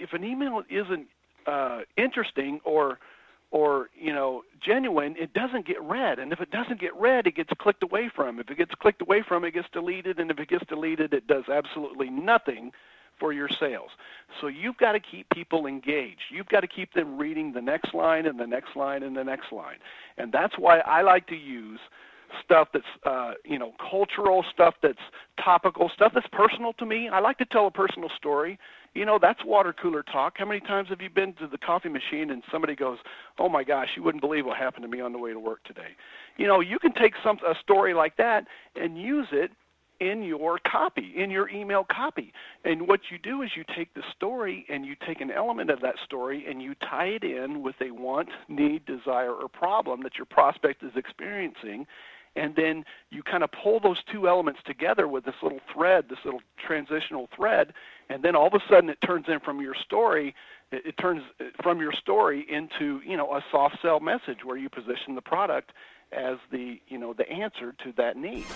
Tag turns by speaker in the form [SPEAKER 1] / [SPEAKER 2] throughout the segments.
[SPEAKER 1] if an email isn't uh, interesting or or you know genuine, it doesn't get read. And if it doesn't get read, it gets clicked away from. If it gets clicked away from, it gets deleted. And if it gets deleted, it does absolutely nothing for your sales. So you've got to keep people engaged. You've got to keep them reading the next line and the next line and the next line. And that's why I like to use stuff that's uh, you know cultural stuff that's topical stuff that's personal to me. I like to tell a personal story you know, that's water cooler talk. How many times have you been to the coffee machine and somebody goes, "Oh my gosh, you wouldn't believe what happened to me on the way to work today." You know, you can take some a story like that and use it in your copy, in your email copy. And what you do is you take the story and you take an element of that story and you tie it in with a want, need, desire, or problem that your prospect is experiencing and then you kind of pull those two elements together with this little thread, this little transitional thread, and then all of a sudden it turns in from your story, it, it turns from your story into you know a soft sell message where you position the product as the you know the answer to that need.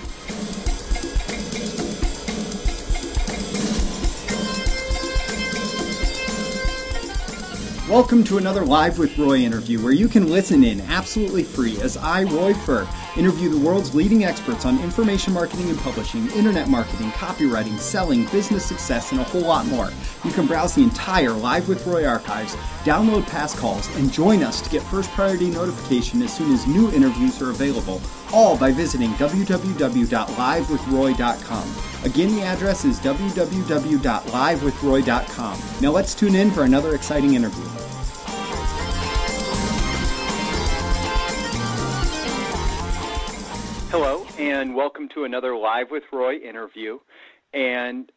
[SPEAKER 2] Welcome to another Live with Roy interview where you can listen in absolutely free as I, Roy Furr, interview the world's leading experts on information marketing and publishing, internet marketing, copywriting, selling, business success, and a whole lot more. You can browse the entire Live with Roy archives, download past calls, and join us to get first priority notification as soon as new interviews are available, all by visiting www.livewithroy.com. Again, the address is www.livewithroy.com. Now let's tune in for another exciting interview.
[SPEAKER 3] Hello, and welcome to another Live with Roy interview. And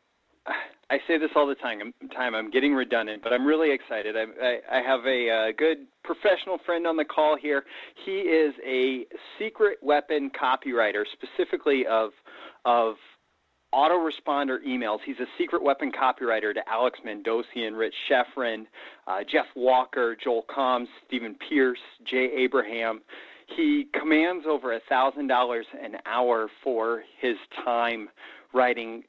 [SPEAKER 3] I say this all the time. Time I'm getting redundant, but I'm really excited. I, I, I have a, a uh, good professional friend on the call here. He is a secret weapon copywriter, specifically of of autoresponder emails. He's a secret weapon copywriter to Alex Mandossian, Rich Schefren, uh, Jeff Walker, Joel Combs, Stephen Pierce, Jay Abraham. He commands over a thousand dollars an hour for his time writing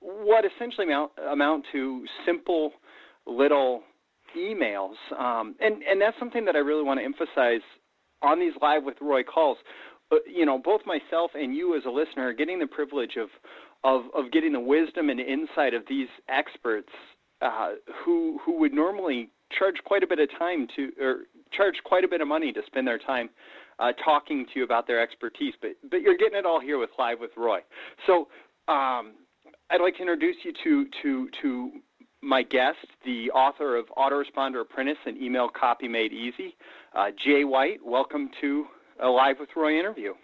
[SPEAKER 3] what essentially amount, amount to simple little emails. Um, and and that's something that I really want to emphasize on these live with Roy calls. Uh, you know both myself and you as a listener are getting the privilege of of of getting the wisdom and insight of these experts uh, who who would normally charge quite a bit of time to or charge quite a bit of money to spend their time uh, talking to you about their expertise. But but you're getting it all here with Live with Roy. So um, I'd like to introduce you to to to my guest, the author of Autoresponder Apprentice and Email Copy Made Easy, uh, Jay White. Welcome to a Live with Roy interview.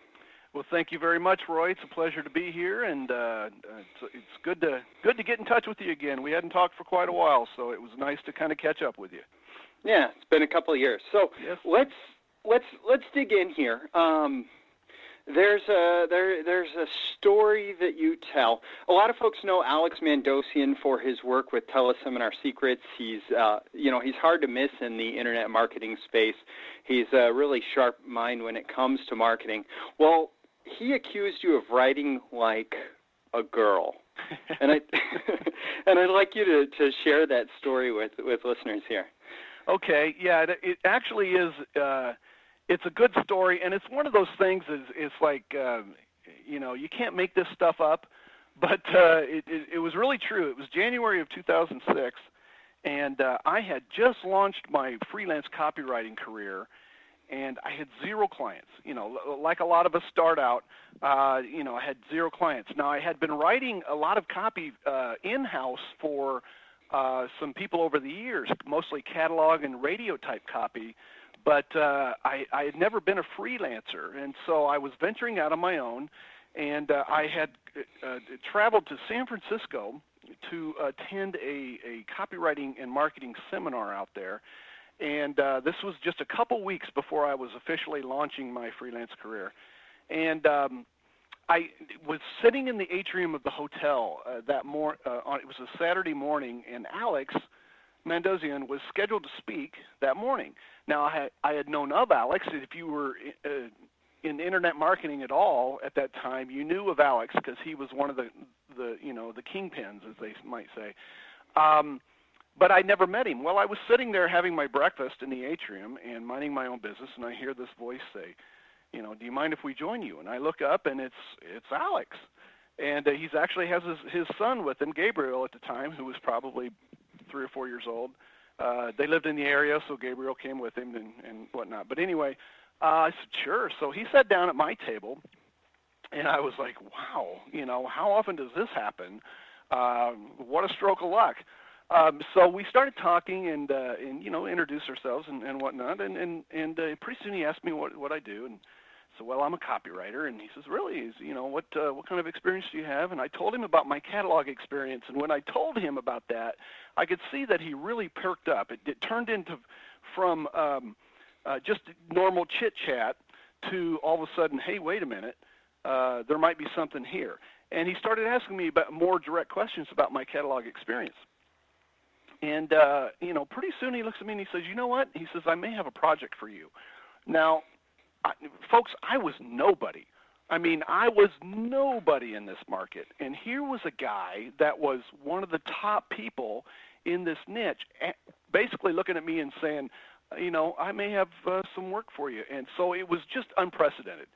[SPEAKER 1] Well, thank you very much, Roy. It's a pleasure to be here, and uh, it's, it's good to good to get in touch with you again. We hadn't talked for quite a while, so it was nice to kind of catch up with you.
[SPEAKER 3] Yeah, it's been a couple of years. So
[SPEAKER 1] yes.
[SPEAKER 3] let's let's let's dig in here. Um, there's a there there's a story that you tell. A lot of folks know Alex Mandossian for his work with Teleseminar Secrets. He's uh, you know he's hard to miss in the internet marketing space. He's a really sharp mind when it comes to marketing. Well, he accused you of writing like a girl. and I and I'd like you to, to share that story with, with listeners here.
[SPEAKER 1] Okay, yeah, it, it actually is. Uh, it's a good story, and it's one of those things. Is it's like uh, you know you can't make this stuff up, but uh, it, it, it was really true. It was January of 2006, and uh, I had just launched my freelance copywriting career, and I had zero clients. You know, like a lot of us start out, uh, you know, I had zero clients. Now I had been writing a lot of copy uh, in-house for uh, some people over the years, mostly catalog and radio type copy but uh, I, I had never been a freelancer, and so I was venturing out on my own, and uh, I had uh, traveled to San Francisco to attend a, a copywriting and marketing seminar out there. And uh, this was just a couple weeks before I was officially launching my freelance career. And um, I was sitting in the atrium of the hotel uh, that mor- uh, on, it was a Saturday morning, and Alex Mandossian was scheduled to speak that morning. Now, I had, I had known of Alex. If you were uh, in internet marketing at all at that time, you knew of Alex because he was one of the, the you know the kingpins, as they might say. Um, but I never met him. Well, I was sitting there having my breakfast in the atrium and minding my own business, and I hear this voice say, "You know, do you mind if we join you?" And I look up, and it's it's Alex, and uh, he's actually has his his son with him, Gabriel, at the time, who was probably three or four years old. Uh, they lived in the area, so Gabriel came with him and and whatnot. But anyway, uh, I said sure. So he sat down at my table, and I was like, wow, you know, how often does this happen? Uh, what a stroke of luck. Um, so we started talking and uh, and you know introduced ourselves and, and whatnot and and and uh, pretty soon he asked me what what I do and so well I'm a copywriter and he says really? Is you know what uh, what kind of experience do you have? And I told him about my catalog experience and when I told him about that I could see that he really perked up. It, it turned into from um, uh, just normal chit chat to all of a sudden hey wait a minute uh, there might be something here. And he started asking me about more direct questions about my catalog experience and uh, you know, pretty soon he looks at me and he says, "You know what?" He says, "I may have a project for you." Now, I, folks, I was nobody. I mean, I was nobody in this market, and here was a guy that was one of the top people in this niche, basically looking at me and saying, "You know, I may have uh, some work for you." And so it was just unprecedented.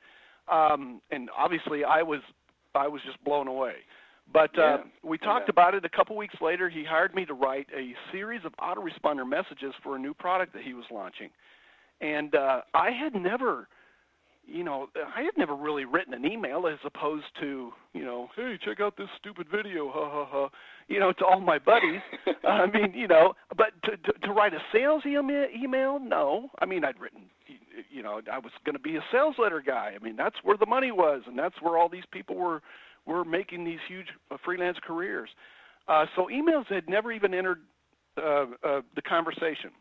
[SPEAKER 1] Um, and obviously, I was I was just blown away. But uh, we talked yeah. about it a couple weeks later. He hired me to write a series of autoresponder messages for a new product that he was launching, and uh, I had never, you know, I had never really written an email as opposed to, you know, hey, check out this stupid video, ha ha ha, you know, to all my buddies. I mean, you know, but to, to to write a sales email, no. I mean, I'd written you know, I was going to be a sales letter guy. I mean, that's where the money was, and that's where all these people were were making these huge uh, freelance careers. Uh, so emails had never even entered uh, uh, the conversation.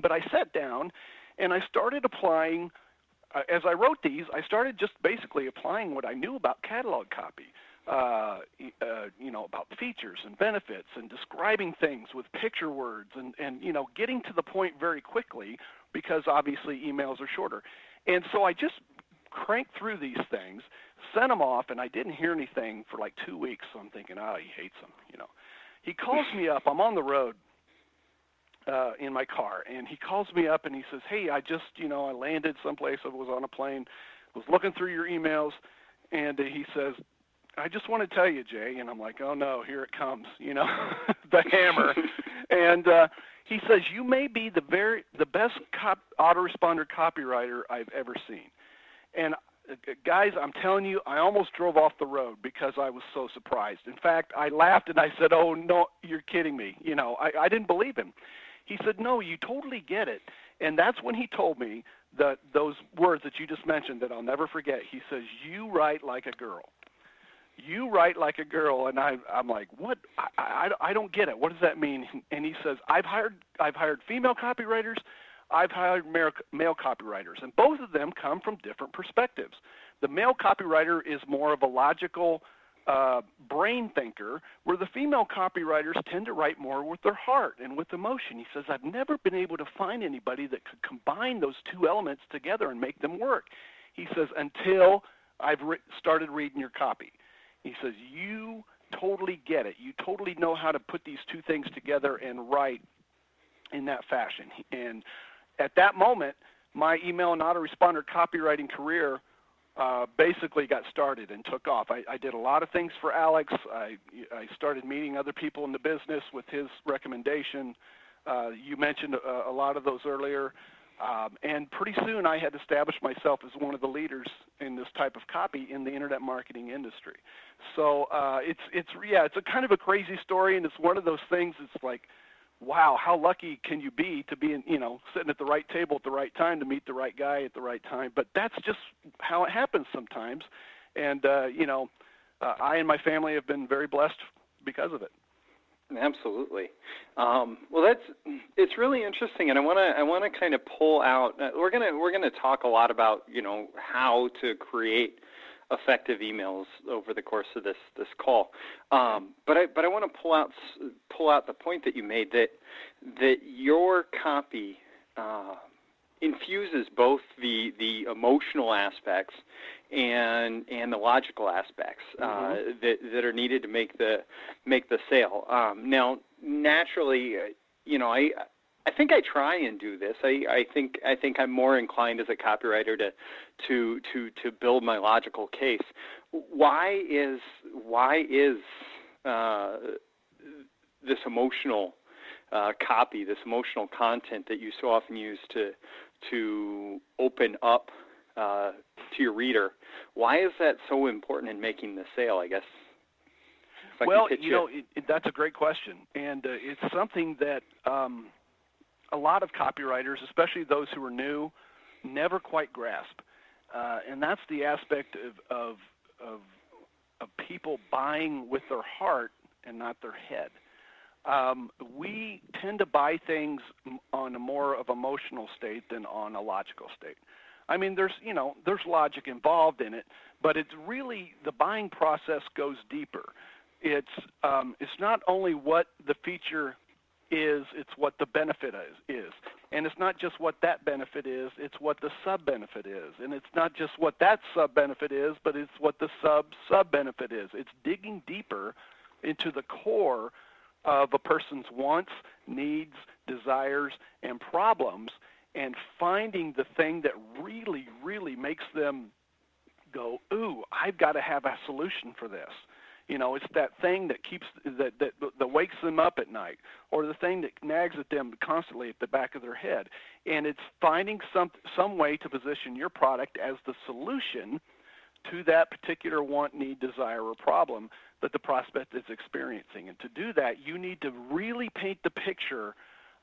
[SPEAKER 1] But I sat down and I started applying. Uh, as I wrote these, I started just basically applying what I knew about catalog copy. Uh, you know about features and benefits and describing things with picture words and and you know getting to the point very quickly because obviously emails are shorter. And so I just cranked through these things sent him off, and I didn't hear anything for like two weeks. So I'm thinking, oh, he hates him. You know, he calls me up. I'm on the road uh, in my car, and he calls me up and he says, hey, I just, you know, I landed someplace. I was on a plane, was looking through your emails, and he says, I just want to tell you, Jay, and I'm like, oh no, here it comes, you know, the hammer, and uh, he says you may be the very the best cop, autoresponder copywriter I've ever seen, and guys, I'm telling you, I almost drove off the road because I was so surprised. In fact, I laughed and I said, "Oh no, you're kidding me!" You know, I, I didn't believe him. He said, "No, you totally get it." And that's when he told me that those words that you just mentioned that I'll never forget. He says, "You write like a girl." You write like a girl, and I, I'm like, what? I, I, I don't get it. What does that mean? And he says, I've hired, I've hired female copywriters, I've hired male copywriters, and both of them come from different perspectives. The male copywriter is more of a logical uh, brain thinker, where the female copywriters tend to write more with their heart and with emotion. He says, I've never been able to find anybody that could combine those two elements together and make them work. He says, until I've re- started reading your copy. He says, You totally get it. You totally know how to put these two things together and write in that fashion. And at that moment, my email and autoresponder copywriting career uh, basically got started and took off. I, I did a lot of things for Alex. I, I started meeting other people in the business with his recommendation. Uh, you mentioned a, a lot of those earlier. Um, and pretty soon I had established myself as one of the leaders in this type of copy in the internet marketing industry. So uh, it's it's yeah, it's a kind of a crazy story, and it's one of those things. It's like wow, how lucky can you be to be in, you know, sitting at the right table at the right time to meet the right guy at the right time. But that's just how it happens sometimes. And uh, you know, uh, I and my family have been very blessed because of it.
[SPEAKER 3] Absolutely. Um, well, that's it's really interesting, and I want to I want to kind of pull out. Uh, we're gonna we're gonna talk a lot about you know how to create effective emails over the course of this this call. Um, but I but I want to pull out pull out the point that you made that that your copy uh, infuses both the the emotional aspects and and the logical aspects uh, mm-hmm. that that are needed to make the make the sale. Um, now, naturally, uh, you know, I I think I try and do this. I, I think I think I'm more inclined as a copywriter to to to to build my logical case. Why is why is uh, this emotional uh, copy, this emotional content that you so often use to to open up uh, to your reader. Why is that so important in making the sale? I guess.
[SPEAKER 1] well, you know, it, it, that's a great question, and uh, it's something that um, a lot of copywriters, especially those who are new, never quite grasp, uh, and that's the aspect of, of of of people buying with their heart and not their head. Um, we tend to buy things on a more of emotional state than on a logical state. I mean, there's you know there's logic involved in it, but it's really the buying process goes deeper. It's um, it's not only what the feature is, it's what the benefit is, is. And it's not just what that benefit is, it's what the sub benefit is. And it's not just what that sub benefit is, but it's what the sub sub benefit is. It's digging deeper into the core of a person's wants, needs, desires, and problems and finding the thing that really, really makes them go, ooh, I've got to have a solution for this. You know, it's that thing that keeps that that that wakes them up at night, or the thing that nags at them constantly at the back of their head. And it's finding some some way to position your product as the solution to that particular want, need, desire, or problem that the prospect is experiencing. And to do that, you need to really paint the picture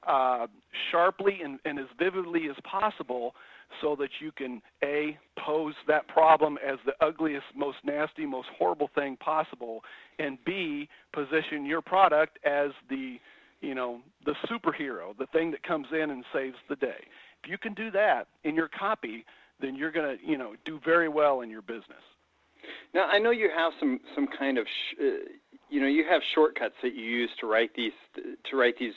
[SPEAKER 1] uh, sharply and, and as vividly as possible so that you can a pose that problem as the ugliest most nasty most horrible thing possible and b position your product as the you know the superhero the thing that comes in and saves the day. If you can do that in your copy then you're going to you know do very well in your business.
[SPEAKER 3] Now i know you have some some kind of sh- uh, you know you have shortcuts that you use to write these to write these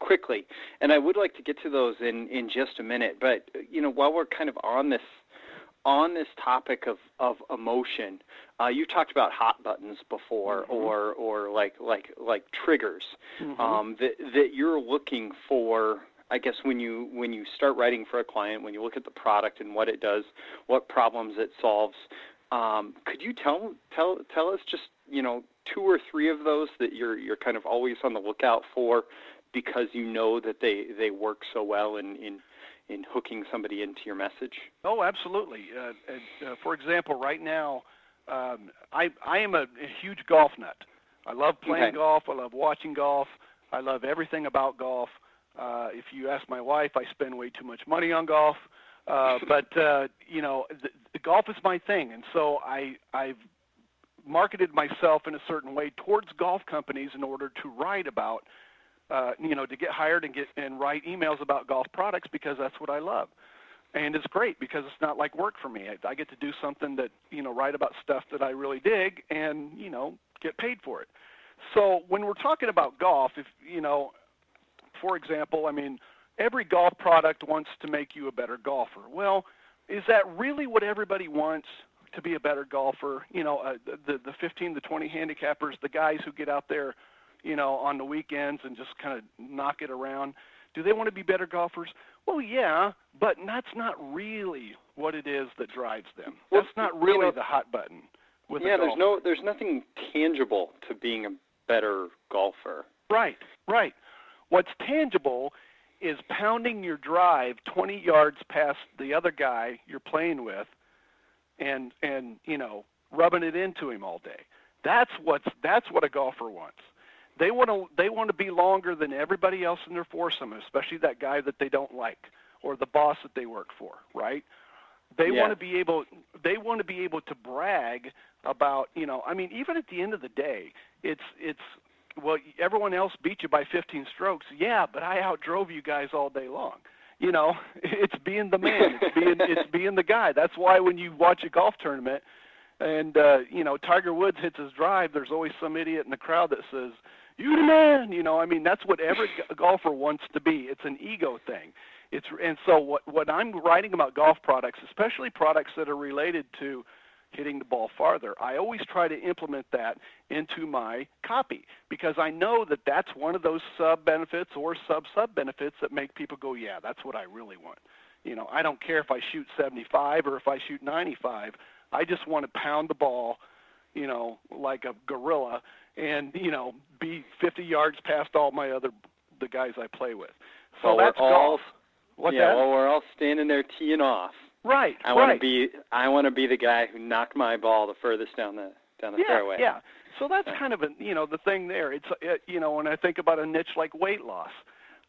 [SPEAKER 3] quickly, and I would like to get to those in in just a minute. But you know, while we're kind of on this on this topic of of emotion, uh, you talked about hot buttons before, mm-hmm. or or like like like triggers mm-hmm. um, that that you're looking for. I guess when you when you start writing for a client, when you look at the product and what it does, what problems it solves, um, could you tell tell tell us just you know two or three of those that you're you're kind of always on the lookout for because you know that they they work so well in in in hooking somebody into your message?
[SPEAKER 1] Oh, absolutely. Uh, uh, for example, right now, um, I I am a, a huge golf nut. I love playing okay. golf. I love watching golf. I love everything about golf. Uh, if you ask my wife, I spend way too much money on golf. Uh, but uh, you know, the, the golf is my thing, and so I I've marketed myself in a certain way towards golf companies in order to write about uh, you know, to get hired and get and write emails about golf products because that's what I love. And it's great because it's not like work for me. I, I get to do something that you know, write about stuff that I really dig, and you know, get paid for it. So when we're talking about golf, if you know, for example, I mean, every golf product wants to make you a better golfer. Well, is that really what everybody wants? to be a better golfer. You know, uh, the the 15 to 20 handicappers, the guys who get out there you know, on the weekends and just kind of knock it around. Do they want to be better golfers? Well, yeah, but that's not really what it is that drives them. Well, that's not really you know, the hot button. With
[SPEAKER 3] yeah, there's no, there's nothing tangible to being a better golfer.
[SPEAKER 1] Right, right. What's tangible is pounding your drive 20 yards past the other guy you're playing with, and and you know rubbing it into him all day. That's what's that's what a golfer wants they want to they want to be longer than everybody else in their foursome, especially that guy that they don't like or the boss that they work for, right? They yeah. want to be able they want to be able to brag about, you know, I mean even at the end of the day, it's it's well everyone else beat you by 15 strokes. Yeah, but I outdrove you guys all day long. You know, it's being the man, it's being it's being the guy. That's why when you watch a golf tournament and uh, you know Tiger Woods hits his drive, there's always some idiot in the crowd that says, you the man. You know, I mean, that's what every golfer wants to be. It's an ego thing. It's and so what what I'm writing about golf products, especially products that are related to hitting the ball farther. I always try to implement that into my copy because I know that that's one of those sub benefits or sub sub benefits that make people go, yeah, that's what I really want. You know, I don't care if I shoot 75 or if I shoot 95. I just want to pound the ball, you know, like a gorilla and, you know, be 50 yards past all my other the guys I play with. So
[SPEAKER 3] well,
[SPEAKER 1] that's
[SPEAKER 3] all,
[SPEAKER 1] golf. What's
[SPEAKER 3] yeah,
[SPEAKER 1] that?
[SPEAKER 3] well, we're all standing there teeing off.
[SPEAKER 1] Right.
[SPEAKER 3] I want
[SPEAKER 1] right.
[SPEAKER 3] to be I want to be the guy who knocked my ball the furthest down the down the
[SPEAKER 1] yeah,
[SPEAKER 3] fairway.
[SPEAKER 1] Yeah. So that's kind of a you know the thing there. It's it, you know when I think about a niche like weight loss,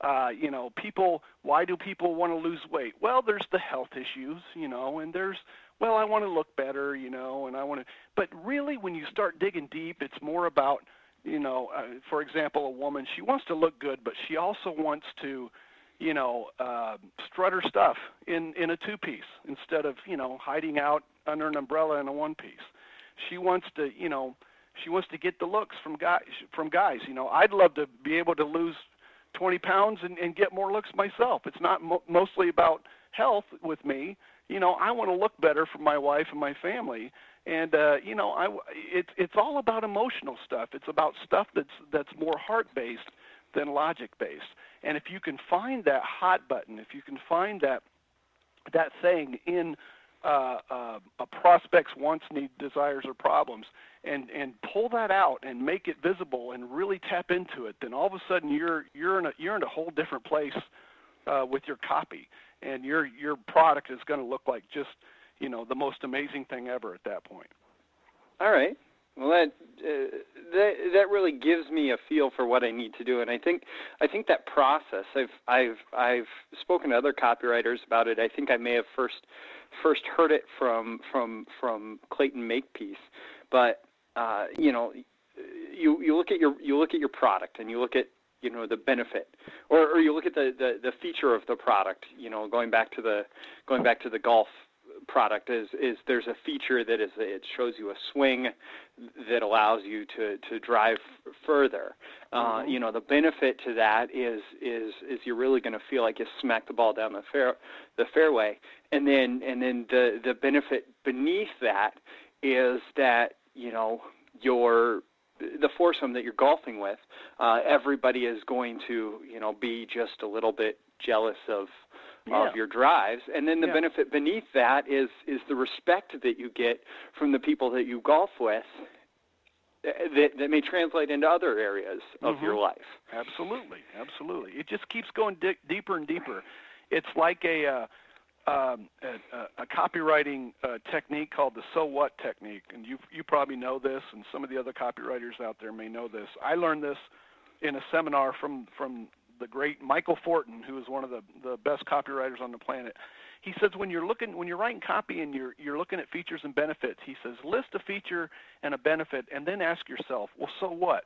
[SPEAKER 1] uh, you know people why do people want to lose weight? Well, there's the health issues, you know, and there's well I want to look better, you know, and I want to. But really, when you start digging deep, it's more about you know, uh, for example, a woman she wants to look good, but she also wants to you know, uh, strut her stuff in in a two piece instead of you know hiding out under an umbrella in a one piece. She wants to you know she wants to get the looks from guys from guys. You know, I'd love to be able to lose 20 pounds and, and get more looks myself. It's not mo- mostly about health with me. You know, I want to look better for my wife and my family. And uh, you know, I it's it's all about emotional stuff. It's about stuff that's that's more heart based than logic based. And if you can find that hot button, if you can find that that thing in uh, uh, a prospect's wants, needs, desires, or problems, and and pull that out and make it visible and really tap into it, then all of a sudden you're you're in a you're in a whole different place uh, with your copy, and your your product is going to look like just you know the most amazing thing ever at that point.
[SPEAKER 3] All right. Well, that uh, that that really gives me a feel for what I need to do, and I think I think that process. I've I've I've spoken to other copywriters about it. I think I may have first first heard it from from from Clayton Makepeace, but uh, you know, you you look at your you look at your product and you look at you know the benefit, or or you look at the the, the feature of the product. You know, going back to the going back to the golf product is is there's a feature that is it shows you a swing that allows you to to drive further. Uh,
[SPEAKER 1] mm-hmm.
[SPEAKER 3] you know the benefit to that is is is you're really going to feel like you smack the ball down the fair the fairway, and then and then the the benefit beneath that is that you know your the foursome that you're golfing with, uh, everybody is going to you know be just a little bit jealous of
[SPEAKER 1] yeah.
[SPEAKER 3] of your drives and then the
[SPEAKER 1] yeah.
[SPEAKER 3] benefit beneath that is is the respect that you get from the people that you golf with uh, that that may translate into other areas of
[SPEAKER 1] mm-hmm.
[SPEAKER 3] your life
[SPEAKER 1] absolutely absolutely it just keeps going di- deeper and deeper it's like a uh, um, a, a, copywriting uh, technique called the so what technique, and you you probably know this, and some of the other copywriters out there may know this. I learned this in a seminar from from the great Michael Fortin, who is one of the, the best copywriters on the planet. He says when you're looking when you're writing copy and you're you're looking at features and benefits, he says list a feature and a benefit and then ask yourself, well so what?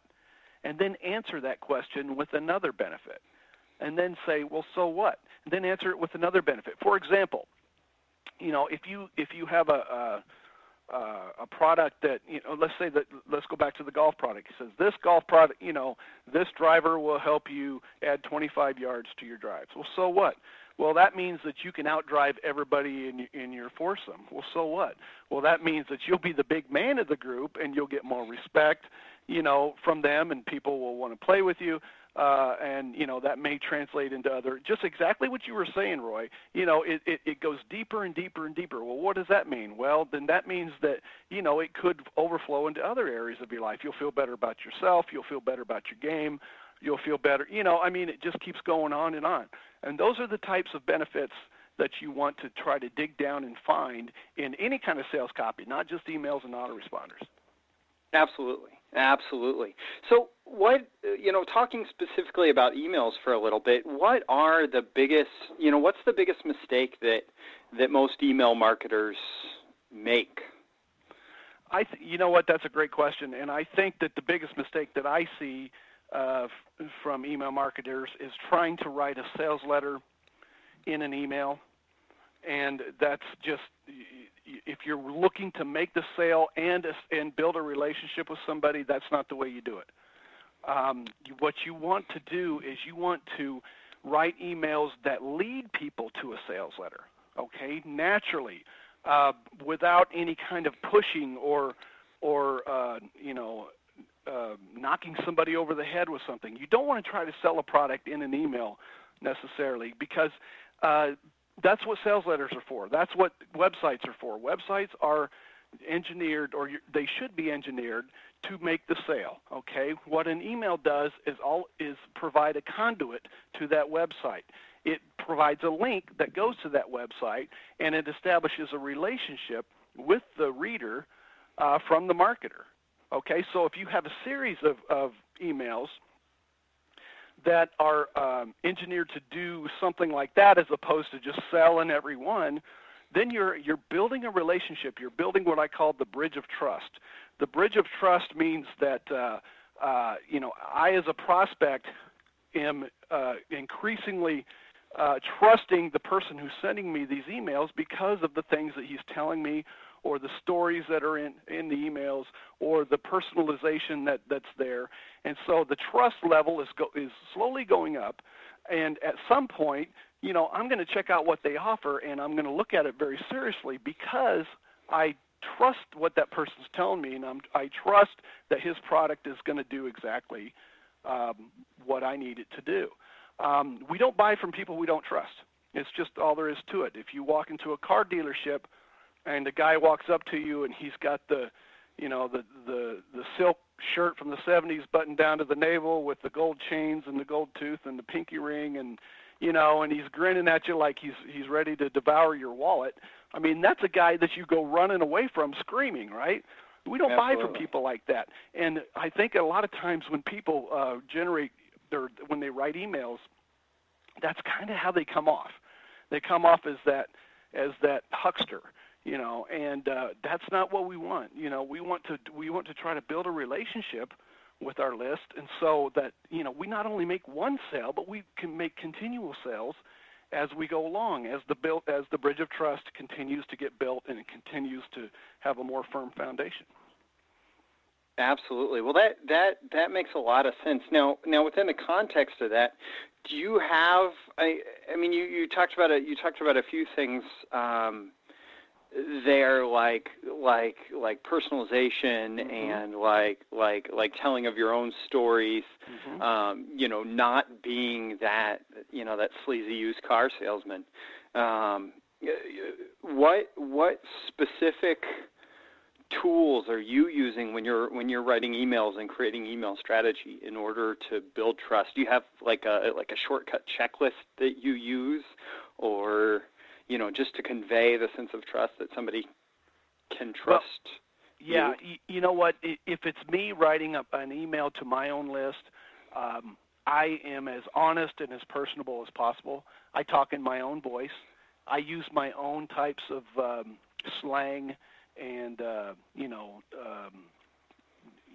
[SPEAKER 1] And then answer that question with another benefit. And then say, well so what? And then answer it with another benefit. For example, you know, if you if you have a, a a product that you know let's say that let's go back to the golf product. He says this golf product you know this driver will help you add 25 yards to your drives. Well so what? Well that means that you can outdrive everybody in in your foursome. Well so what? Well that means that you'll be the big man of the group and you'll get more respect you know from them and people will want to play with you uh, and you know that may translate into other just exactly what you were saying roy. You know it, it it goes deeper and deeper and deeper. Well what does that mean? Well then that means that you know it could overflow into other areas of your life. You'll feel better about yourself. You'll feel better about your game. You'll feel better you know i mean it just keeps going on and on. And those are the types of benefits that you want to try to dig down and find in any kind of sales copy not just emails and autoresponders.
[SPEAKER 3] Absolutely Absolutely. So, what you know, talking specifically about emails for a little bit, what are the biggest, you know, what's the biggest mistake that that most email marketers make?
[SPEAKER 1] I, th- you know what, that's a great question, and I think that the biggest mistake that I see uh, f- from email marketers is trying to write a sales letter in an email, and that's just if you're looking to make the sale and and build a relationship with somebody, that's not the way you do it. um, what you want to do is you want to write emails that lead people to a sales letter. Okay, naturally, uh, without any kind of pushing or or uh, you know uh, knocking somebody over the head with something. You don't want to try to sell a product in an email necessarily because uh, that's what sales letters are for. That's what websites are for. Websites are engineered, or they should be engineered to make the sale. Okay, what an email does is all is provide a conduit to that website. It provides a link that goes to that website, and it establishes a relationship with the reader uh, from the marketer. Okay, so if you have a series of, of emails that are um, engineered to do something like that as opposed to just selling every one, then you're you're building a relationship. You're building what I call the bridge of trust. The bridge of trust means that uh, uh, you know I, as a prospect, am uh, increasingly uh, trusting the person who's sending me these emails because of the things that he's telling me or the stories that are in, in the emails or the personalization that, that's there. And so the trust level is, go, is slowly going up. And at some point, you know, I'm going to check out what they offer and I'm going to look at it very seriously because I trust what that person's telling me and I'm, I trust that his product is going to do exactly um, what I need it to do. Um, we don't buy from people we don't trust. It's just all there is to it. If you walk into a car dealership and the guy walks up to you and he's got the you know the the the silk shirt from the 70s buttoned down to the navel with the gold chains and the gold tooth and the pinky ring and you know and he's grinning at you like he's he's ready to devour your wallet. I mean that's a guy that you go running away from screaming right? We don't
[SPEAKER 3] Absolutely.
[SPEAKER 1] buy from people like that. And i think a lot of times when people uh generate their when they write emails that's kind of how they come off. They come off as that as that huckster you know and uh, that's not what we want you know we want to we want to try to build a relationship with our list and so that you know we not only make one sale but we can make continual sales as we go along as the built as the bridge of trust continues to get built and it continues to have a more firm foundation
[SPEAKER 3] Absolutely. Well, that that that makes a lot of sense. Now, now within the context of that, do you have? I, I mean, you, you talked about a you talked about a few things um, there like like like personalization
[SPEAKER 1] mm-hmm.
[SPEAKER 3] and like like like telling of your own stories
[SPEAKER 1] mm-hmm.
[SPEAKER 3] um you know not being that you know that sleazy used car salesman um what what specific tools are you using when you're when you're writing emails and creating email strategy in order to build trust do you have like a like a shortcut checklist that you use or you know, just to convey the sense of trust that somebody can trust.
[SPEAKER 1] Well, yeah, you? you know what? If it's me writing up an email to my own list, um, I am as honest and as personable as possible. I talk in my own voice. I use my own types of um, slang and uh, you know, um,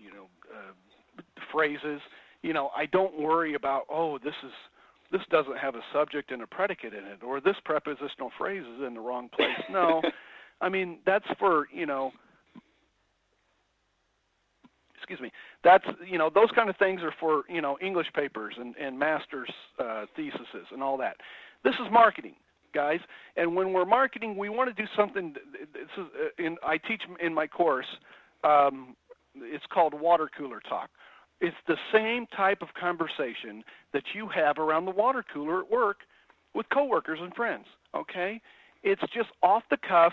[SPEAKER 1] you know, uh, phrases. You know, I don't worry about oh, this is this doesn't have a subject and a predicate in it, or this prepositional phrase is in the wrong place. No, I mean that's for you know. Excuse me. That's you know those kind of things are for you know English papers and and master's uh, theses and all that. This is marketing, guys. And when we're marketing, we want to do something. This is uh, in I teach in my course. Um, it's called water cooler talk it's the same type of conversation that you have around the water cooler at work with coworkers and friends, okay? It's just off the cuff,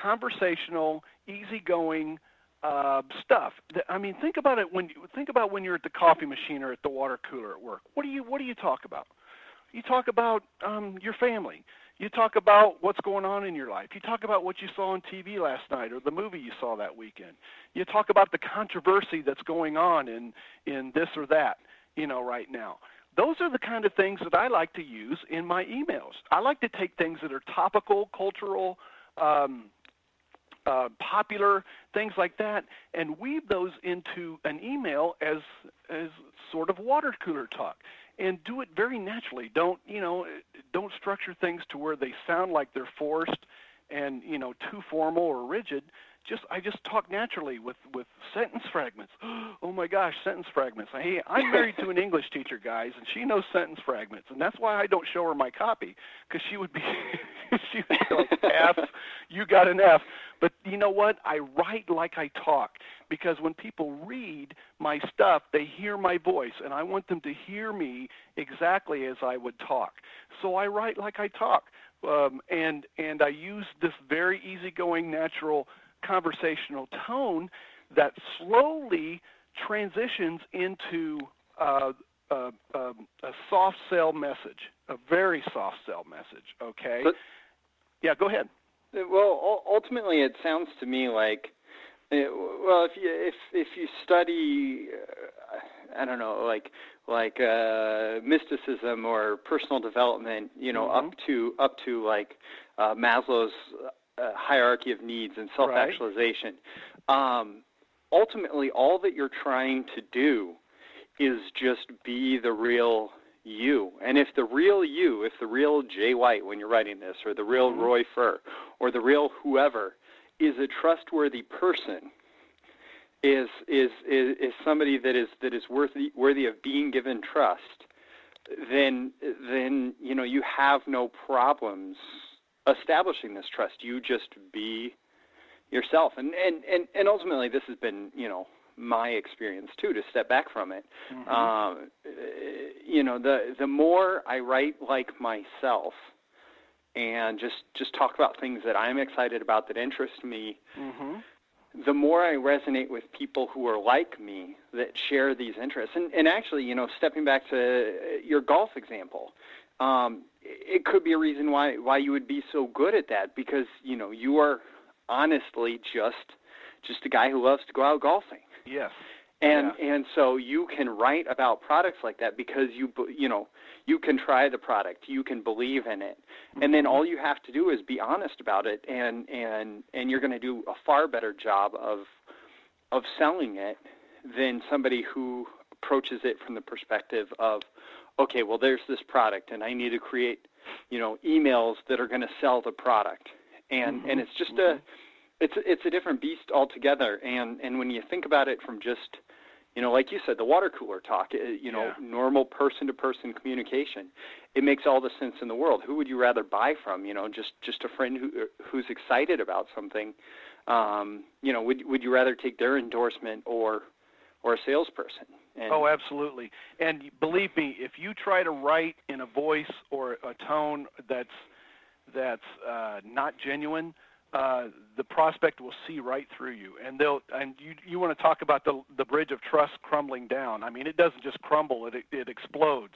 [SPEAKER 1] conversational, easygoing uh, stuff. I mean, think about it when you think about when you're at the coffee machine or at the water cooler at work. What do you what do you talk about? You talk about um, your family. You talk about what's going on in your life. You talk about what you saw on TV last night or the movie you saw that weekend. You talk about the controversy that's going on in in this or that, you know, right now. Those are the kind of things that I like to use in my emails. I like to take things that are topical, cultural, um, uh, popular things like that, and weave those into an email as as sort of water cooler talk and do it very naturally. Don't you know? Don't structure things to where they sound like they're forced and you know too formal or rigid. Just I just talk naturally with with sentence fragments. Oh my gosh, sentence fragments. Hey, I'm married to an English teacher, guys, and she knows sentence fragments, and that's why I don't show her my copy because she would be she would be like F, you got an F. But you know what? I write like I talk because when people read my stuff, they hear my voice, and I want them to hear me exactly as I would talk. So I write like I talk, um, and and I use this very easygoing, natural conversational tone that slowly transitions into uh, uh, um, a soft sell message, a very soft sell message. Okay. But, yeah, go ahead.
[SPEAKER 3] Well, ultimately, it sounds to me like, eh, well, if you if if you study, uh, I don't know, like like uh, mysticism or personal development, you know, mm-hmm. up to up to like uh, Maslow's uh, hierarchy of needs and self-actualization. Right. Um, ultimately, all that you're trying to do is just be the real you. And if the real you, if the real Jay White when you're writing this, or the real mm-hmm. Roy Furr, or the real whoever, is a trustworthy person, is is is, is somebody that is that is worthy worthy of being given trust, then then you know you have no problems establishing this trust. You just be yourself, and and and and ultimately, this has been you know my experience too to step back from it. Mm-hmm. Um, you know, the the more I write like myself, and just just talk about things that I'm excited about that interest me. Mm-hmm. The more I resonate with people who are like me that share these interests, and, and actually, you know, stepping back to your golf example, um, it could be a reason why why you would be so good at that because you know you are honestly just just a guy who loves to go out golfing.
[SPEAKER 1] Yes.
[SPEAKER 3] And
[SPEAKER 1] yeah.
[SPEAKER 3] and so you can write about products like that because you you know you can try the product, you can believe in it, mm-hmm. and then mm-hmm. all you have to do is be honest about it, and and and you're going to do a far better job of of selling it than somebody who approaches it from the perspective of okay, well, there's this product, and I need to create, you know, emails that are going to sell the product, and mm-hmm. and it's just mm-hmm. a it's it's a different beast altogether. And and when you think about it from just you know, like you said, the water cooler talk, uh, you know, yeah. normal person to person communication, it makes all the sense in the world. Who would you rather buy from? You know, just just a friend who who's excited about something. Um, you know, would would you rather take their endorsement or or a salesperson?
[SPEAKER 1] And oh, absolutely. And believe me, if you try to write in a voice or a tone that's that's uh, not genuine, uh, the prospect will see right through you, and they'll and you you want to talk about the the bridge of trust crumbling down. I mean, it doesn't just crumble; it it explodes.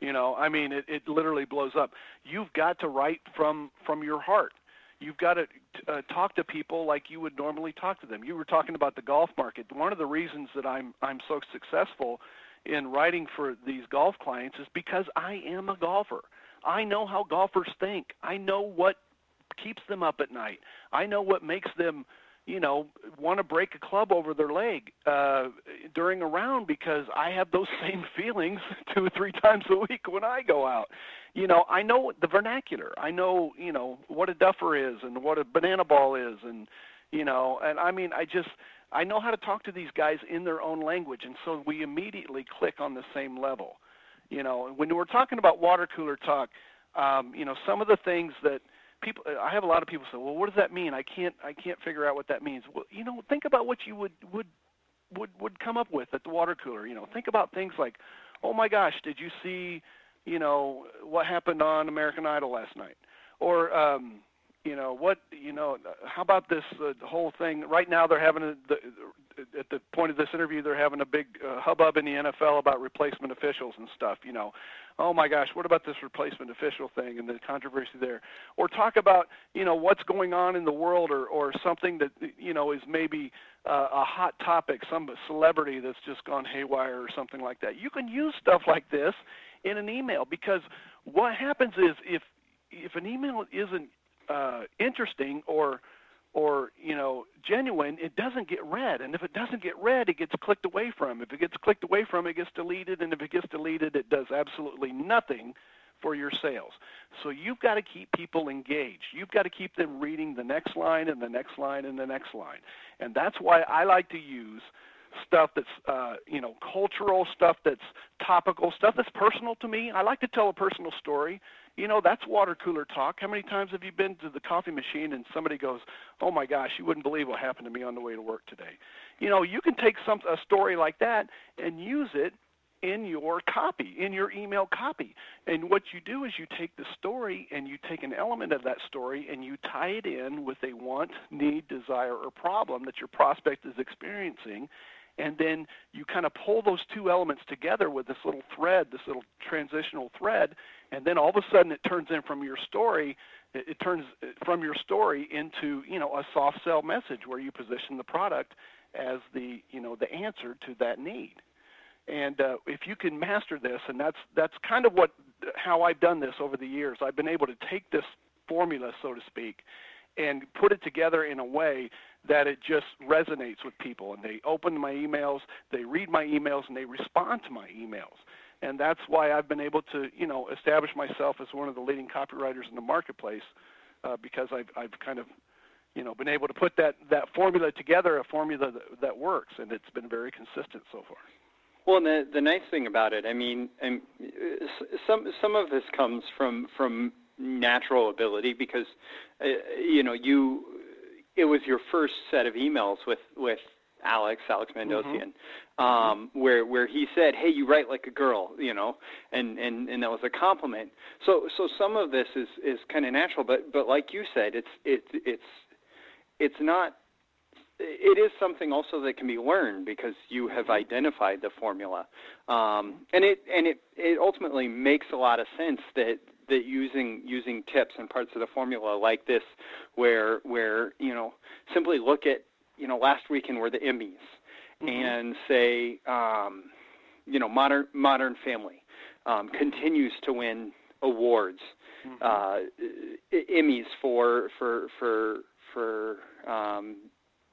[SPEAKER 1] You know, I mean, it it literally blows up. You've got to write from from your heart you've got to uh, talk to people like you would normally talk to them. You were talking about the golf market. One of the reasons that I'm I'm so successful in writing for these golf clients is because I am a golfer. I know how golfers think. I know what keeps them up at night. I know what makes them you know, want to break a club over their leg uh, during a round because I have those same feelings two or three times a week when I go out. You know, I know the vernacular. I know, you know, what a duffer is and what a banana ball is, and you know, and I mean, I just I know how to talk to these guys in their own language, and so we immediately click on the same level. You know, when we're talking about water cooler talk, um, you know, some of the things that people I have a lot of people say, "Well, what does that mean? I can't I can't figure out what that means." Well, you know, think about what you would would would would come up with at the water cooler. You know, think about things like, "Oh my gosh, did you see, you know, what happened on American Idol last night?" Or um you know what you know how about this uh, whole thing right now they're having a, the, at the point of this interview, they're having a big uh, hubbub in the NFL about replacement officials and stuff. You know, oh my gosh, what about this replacement official thing and the controversy there? Or talk about you know what's going on in the world, or or something that you know is maybe uh, a hot topic, some celebrity that's just gone haywire or something like that. You can use stuff like this in an email because what happens is if if an email isn't uh, interesting or or you know genuine, it doesn't get read. And if it doesn't get read, it gets clicked away from. If it gets clicked away from, it gets deleted. And if it gets deleted, it does absolutely nothing for your sales. So you've got to keep people engaged. You've got to keep them reading the next line and the next line and the next line. And that's why I like to use stuff that's uh, you know cultural stuff that's topical stuff that's personal to me. I like to tell a personal story. You know that's water cooler talk. How many times have you been to the coffee machine and somebody goes, "Oh my gosh, you wouldn't believe what happened to me on the way to work today." You know you can take some a story like that and use it in your copy, in your email copy. And what you do is you take the story and you take an element of that story and you tie it in with a want, need, desire, or problem that your prospect is experiencing and then you kind of pull those two elements together with this little thread, this little transitional thread, and then all of a sudden it turns in from your story, it, it turns from your story into you know a soft sell message where you position the product as the you know the answer to that need. And uh, if you can master this, and that's that's kind of what how I've done this over the years, I've been able to take this formula, so to speak, and put it together in a way that it just resonates with people. And they open my emails they read my emails and they respond to my emails. And that's why i've been able to you know establish myself as one of the leading copywriters in the marketplace uh, because i've i've kind of you know been able to put that that formula together a formula that, that works and it's been very consistent so far.
[SPEAKER 3] Well, and the the nice thing about it, I mean, and some some of this comes from from natural ability because uh, you know you it was your first set of emails with with Alex, Alex Mandossian, mm-hmm. um, where where he said, "Hey, you write like a girl," you know, and and and that was a compliment. So so some of this is is kind of natural, but but like you said, it's it's it's it's not. It is something also that can be learned because you have identified the formula, um, and it and it it ultimately makes a lot of sense that that using using tips and parts of the formula like this, where where you know simply look at you know last weekend were the Emmys, mm-hmm. and say um, you know modern Modern Family um, continues to win awards, mm-hmm. uh, Emmys for for for for um,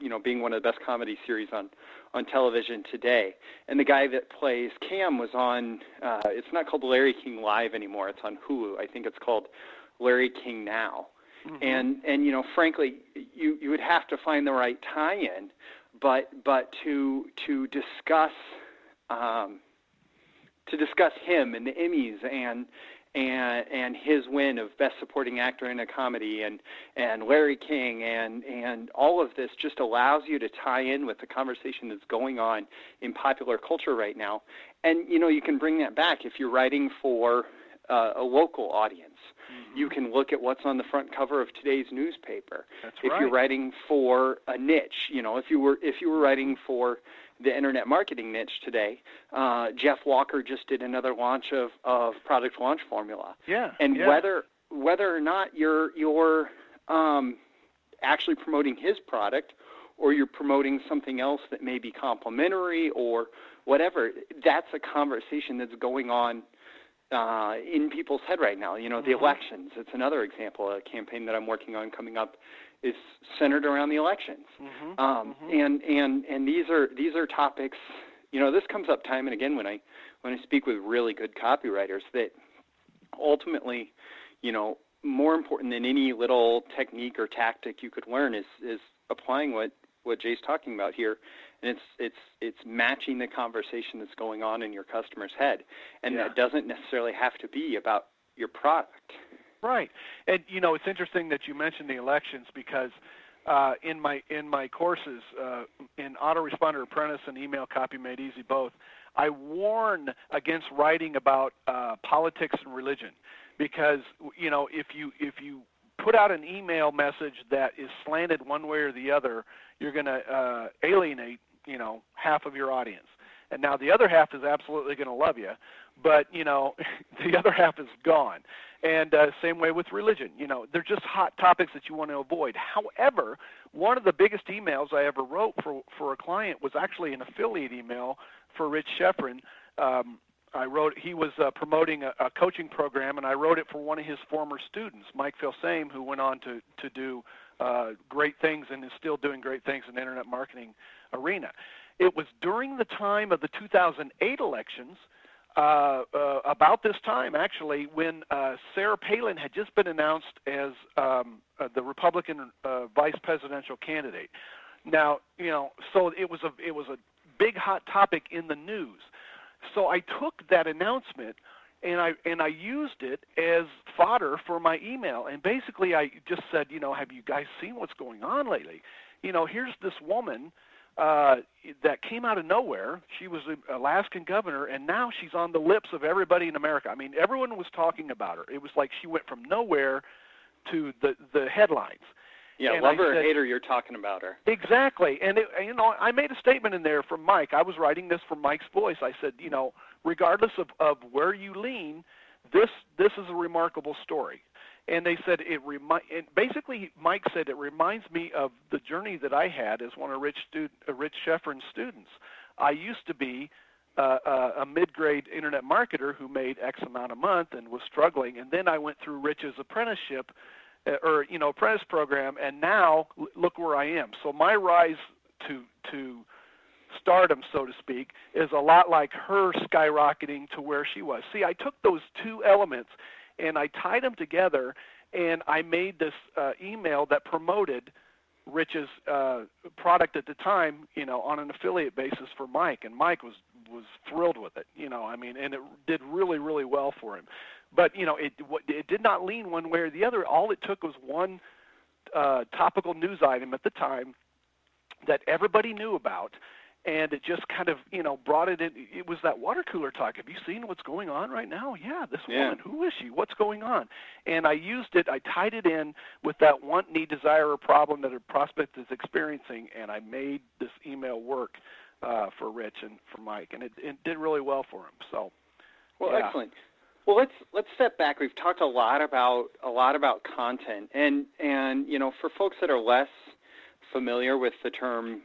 [SPEAKER 3] you know being one of the best comedy series on on television today. And the guy that plays Cam was on. Uh, it's not called Larry King Live anymore. It's on Hulu. I think it's called Larry King Now. Mm-hmm. And and you know, frankly, you you would have to find the right tie-in, but but to to discuss um, to discuss him and the Emmys and and and his win of best supporting actor in a comedy and and Larry King and and all of this just allows you to tie in with the conversation that's going on in popular culture right now and you know you can bring that back if you're writing for uh, a local audience mm-hmm. you can look at what's on the front cover of today's newspaper
[SPEAKER 1] that's
[SPEAKER 3] if
[SPEAKER 1] right.
[SPEAKER 3] you're writing for a niche you know if you were if you were writing for the internet marketing niche today. Uh, Jeff Walker just did another launch of, of product launch formula.
[SPEAKER 1] Yeah.
[SPEAKER 3] And
[SPEAKER 1] yeah.
[SPEAKER 3] whether whether or not you're you're um, actually promoting his product or you're promoting something else that may be complementary or whatever, that's a conversation that's going on uh, in people's head right now. You know, the mm-hmm. elections. It's another example. A campaign that I'm working on coming up is centered around the elections.
[SPEAKER 1] Mm-hmm.
[SPEAKER 3] Um, mm-hmm. And and and these are these are topics. You know, this comes up time and again when I when I speak with really good copywriters that ultimately, you know, more important than any little technique or tactic you could learn is is applying what what Jay's talking about here, and it's it's it's matching the conversation that's going on in your customer's head, and
[SPEAKER 1] yeah.
[SPEAKER 3] that doesn't necessarily have to be about your product.
[SPEAKER 1] Right, and you know it's interesting that you mentioned the elections because uh, in my in my courses uh, in Autoresponder Apprentice and Email Copy Made Easy both, I warn against writing about uh, politics and religion because you know if you if you put out an email message that is slanted one way or the other, you're going to uh, alienate you know half of your audience. And now the other half is absolutely going to love you, but you know the other half is gone. And uh, same way with religion. You know, they're just hot topics that you want to avoid. However, one of the biggest emails I ever wrote for for a client was actually an affiliate email for Rich Schefren. Um, I wrote he was uh, promoting a, a coaching program, and I wrote it for one of his former students, Mike Filsaime, who went on to to do uh, great things and is still doing great things in the internet marketing arena. It was during the time of the 2008 elections uh, uh, about this time, actually, when uh, Sarah Palin had just been announced as um, uh, the Republican uh, vice presidential candidate. Now, you know, so it was a it was a big hot topic in the news. So I took that announcement and I and I used it as fodder for my email. And basically, I just said, you know, have you guys seen what's going on lately? You know, here's this woman uh, that came out of nowhere. She was an Alaskan governor, and now she's on the lips of everybody in America. I mean, everyone was talking about her. It was like she went from nowhere to the the headlines.
[SPEAKER 3] Yeah,
[SPEAKER 1] and
[SPEAKER 3] love
[SPEAKER 1] I
[SPEAKER 3] her or
[SPEAKER 1] said-
[SPEAKER 3] hate her, you're talking about her.
[SPEAKER 1] Exactly, and it, you know, I made a statement in there from Mike. I was writing this from Mike's voice. I said, you know, regardless of of where you lean, this this is a remarkable story. And they said it remind. Basically, Mike said it reminds me of the journey that I had as one of Rich student, uh, Rich Schefren's students. I used to be uh, uh, a mid-grade internet marketer who made X amount a month and was struggling, and then I went through Rich's apprenticeship uh, or you know apprentice program, and now look where I am. So my rise to to stardom, so to speak, is a lot like her skyrocketing to where she was. See, I took those two elements and I tied them together, and I made this uh, email that promoted Rich's uh, product at the time, you know, on an affiliate basis for Mike, and Mike was was thrilled with it, you know. I mean, and it did really, really well for him. But you know, it it did not lean one way or the other. All it took was one uh, topical news item at the time that everybody knew about, and it just kind of you know brought it in. It was that water cooler talk. Have you seen what's going on right now? Yeah, this
[SPEAKER 3] Yeah.
[SPEAKER 1] woman. Who is she? What's going on? And I used it. I tied it in with that want, need, desire, or problem that a prospect is experiencing, and I made this email work uh, for Rich and for Mike, and it, it did really well for him. So.
[SPEAKER 3] Well,
[SPEAKER 1] Yeah.
[SPEAKER 3] excellent. Well, let's let's step back. We've talked a lot about a lot about content, and and you know, for folks that are less familiar with the term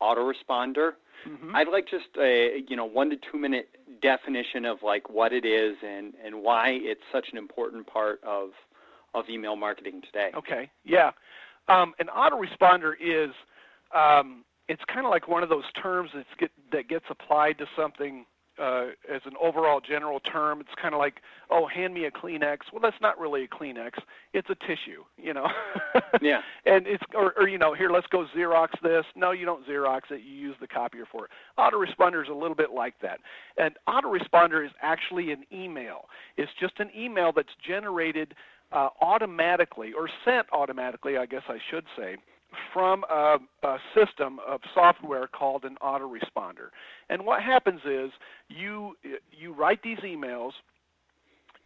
[SPEAKER 3] autoresponder,
[SPEAKER 1] mhm.
[SPEAKER 3] I'd like just a you know one to two minute definition of like what it is and and why it's such an important part of of email marketing today.
[SPEAKER 1] Okay. Yeah. Um, an autoresponder is um, it's kind of like one of those terms that's get, that gets applied to something uh, as an overall general term. It's kind of like, oh, hand me a Kleenex. Well, that's not really a Kleenex. It's a tissue, you know.
[SPEAKER 3] Yeah.
[SPEAKER 1] And it's or, or you know, here let's go Xerox this. No, you don't Xerox it. You use the copier for it. Autoresponder is a little bit like that. And autoresponder is actually an email. It's just an email that's generated uh, automatically or sent automatically, I guess I should say, from a, a system of software called an autoresponder. And what happens is you you write these emails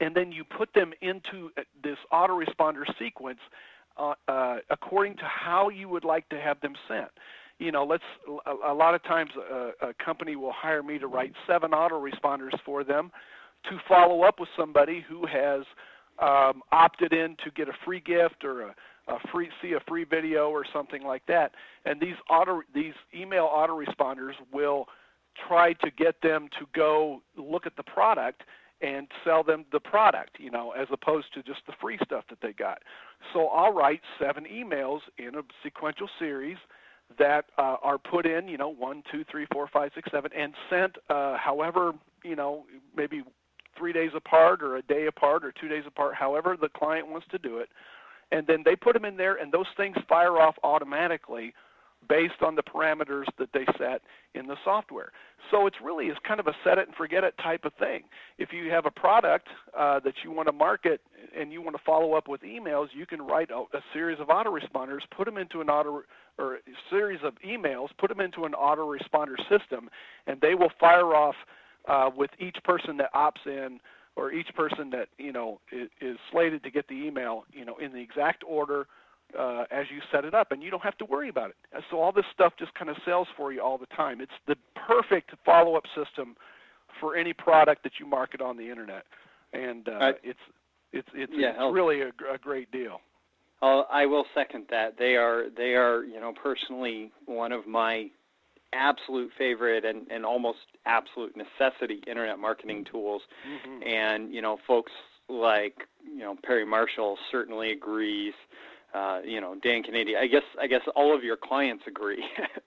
[SPEAKER 1] and then you put them into uh, this autoresponder sequence uh, uh, according to how you would like to have them sent. You know, let's a, a lot of times a, a company will hire me to write seven autoresponders for them to follow up with somebody who has um, opted in to get a free gift or a, a free see a free video or something like that. And these auto these email autoresponders will try to get them to go look at the product and sell them the product, you know, as opposed to just the free stuff that they got. So I'll write seven emails in a sequential series that uh, are put in, you know, one, two, three, four, five, six, seven, and sent uh, however, you know, maybe three days apart or a day apart or two days apart, however the client wants to do it. And then they put them in there, and those things fire off automatically based on the parameters that they set in the software. So it's really is kind of a set it and forget it type of thing. If you have a product uh, that you want to market and you want to follow up with emails, you can write a, a series of autoresponders, put them into an auto or a series of emails, put them into an autoresponder system, and they will fire off uh, with each person that opts in or each person that you know is, is slated to get the email, you know, in the exact order uh, as you set it up, and you don't have to worry about it. And so all this stuff just kind of sells for you all the time. It's the perfect follow-up system for any product that you market on the internet, and uh,
[SPEAKER 3] Right.
[SPEAKER 1] it's it's it's,
[SPEAKER 3] Yeah,
[SPEAKER 1] it's really a, a great deal.
[SPEAKER 3] Uh, I will second that. They are they are you know personally one of my absolute favorite and, and almost absolute necessity internet marketing tools.
[SPEAKER 1] Mhm.
[SPEAKER 3] And you know folks like you know Perry Marshall certainly agrees. uh, you know, Dan Kennedy. I guess I guess all of your clients agree.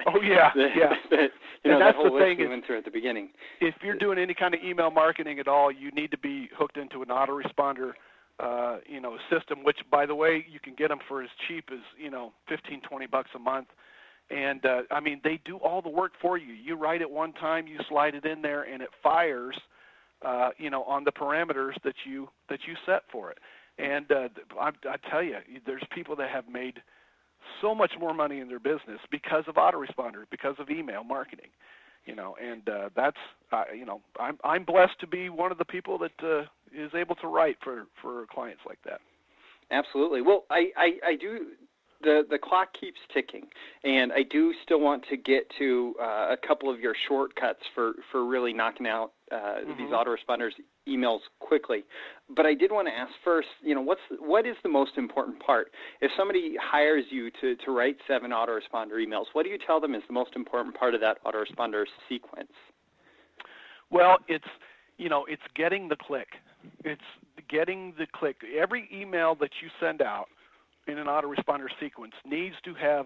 [SPEAKER 1] Oh yeah,
[SPEAKER 3] that,
[SPEAKER 1] yeah.
[SPEAKER 3] That, you know,
[SPEAKER 1] and that's
[SPEAKER 3] that whole
[SPEAKER 1] the
[SPEAKER 3] list
[SPEAKER 1] thing
[SPEAKER 3] we went through at the beginning.
[SPEAKER 1] If you're doing any kind of email marketing at all, you need to be hooked into an autoresponder, uh, you know, system. Which, by the way, you can get them for as cheap as you know, 15, 20 bucks a month. And uh, I mean, they do all the work for you. You write it one time, you slide it in there, and it fires, uh, you know, on the parameters that you that you set for it. And uh, I, I tell you, there's people that have made so much more money in their business because of autoresponders, because of email marketing. You know, and uh, that's uh, you know, I'm I'm blessed to be one of the people that uh, is able to write for for clients like that.
[SPEAKER 3] Absolutely. Well, I, I, I do. The the clock keeps ticking, and I do still want to get to uh, a couple of your shortcuts for for really knocking out uh,
[SPEAKER 1] Mm-hmm.
[SPEAKER 3] these autoresponders emails quickly. But I did want to ask first, you know, what's what is the most important part? If somebody hires you to to write seven autoresponder emails, what do you tell them is the most important part of that autoresponder sequence?
[SPEAKER 1] Well, it's you know, it's getting the click. It's getting the click. Every email that you send out in an autoresponder sequence needs to have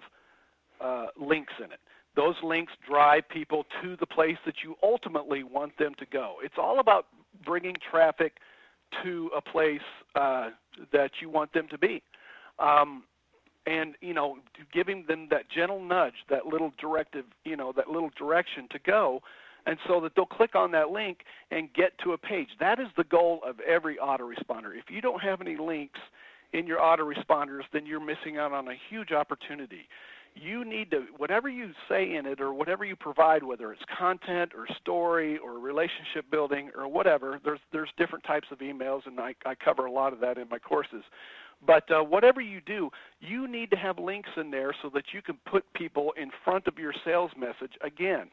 [SPEAKER 1] uh, links in it. Those links drive people to the place that you ultimately want them to go. It's all about bringing traffic to a place uh, that you want them to be. Um, and you know giving them that gentle nudge that little directive you know that little direction to go and so that they'll click on that link and get to a page that is the goal of every autoresponder if you don't have any links in your autoresponders then you're missing out on a huge opportunity you need to whatever you say in it or whatever you provide whether it's content or story or relationship building or whatever there's there's different types of emails and I, I cover a lot of that in my courses but uh, whatever you do, you need to have links in there so that you can put people in front of your sales message again,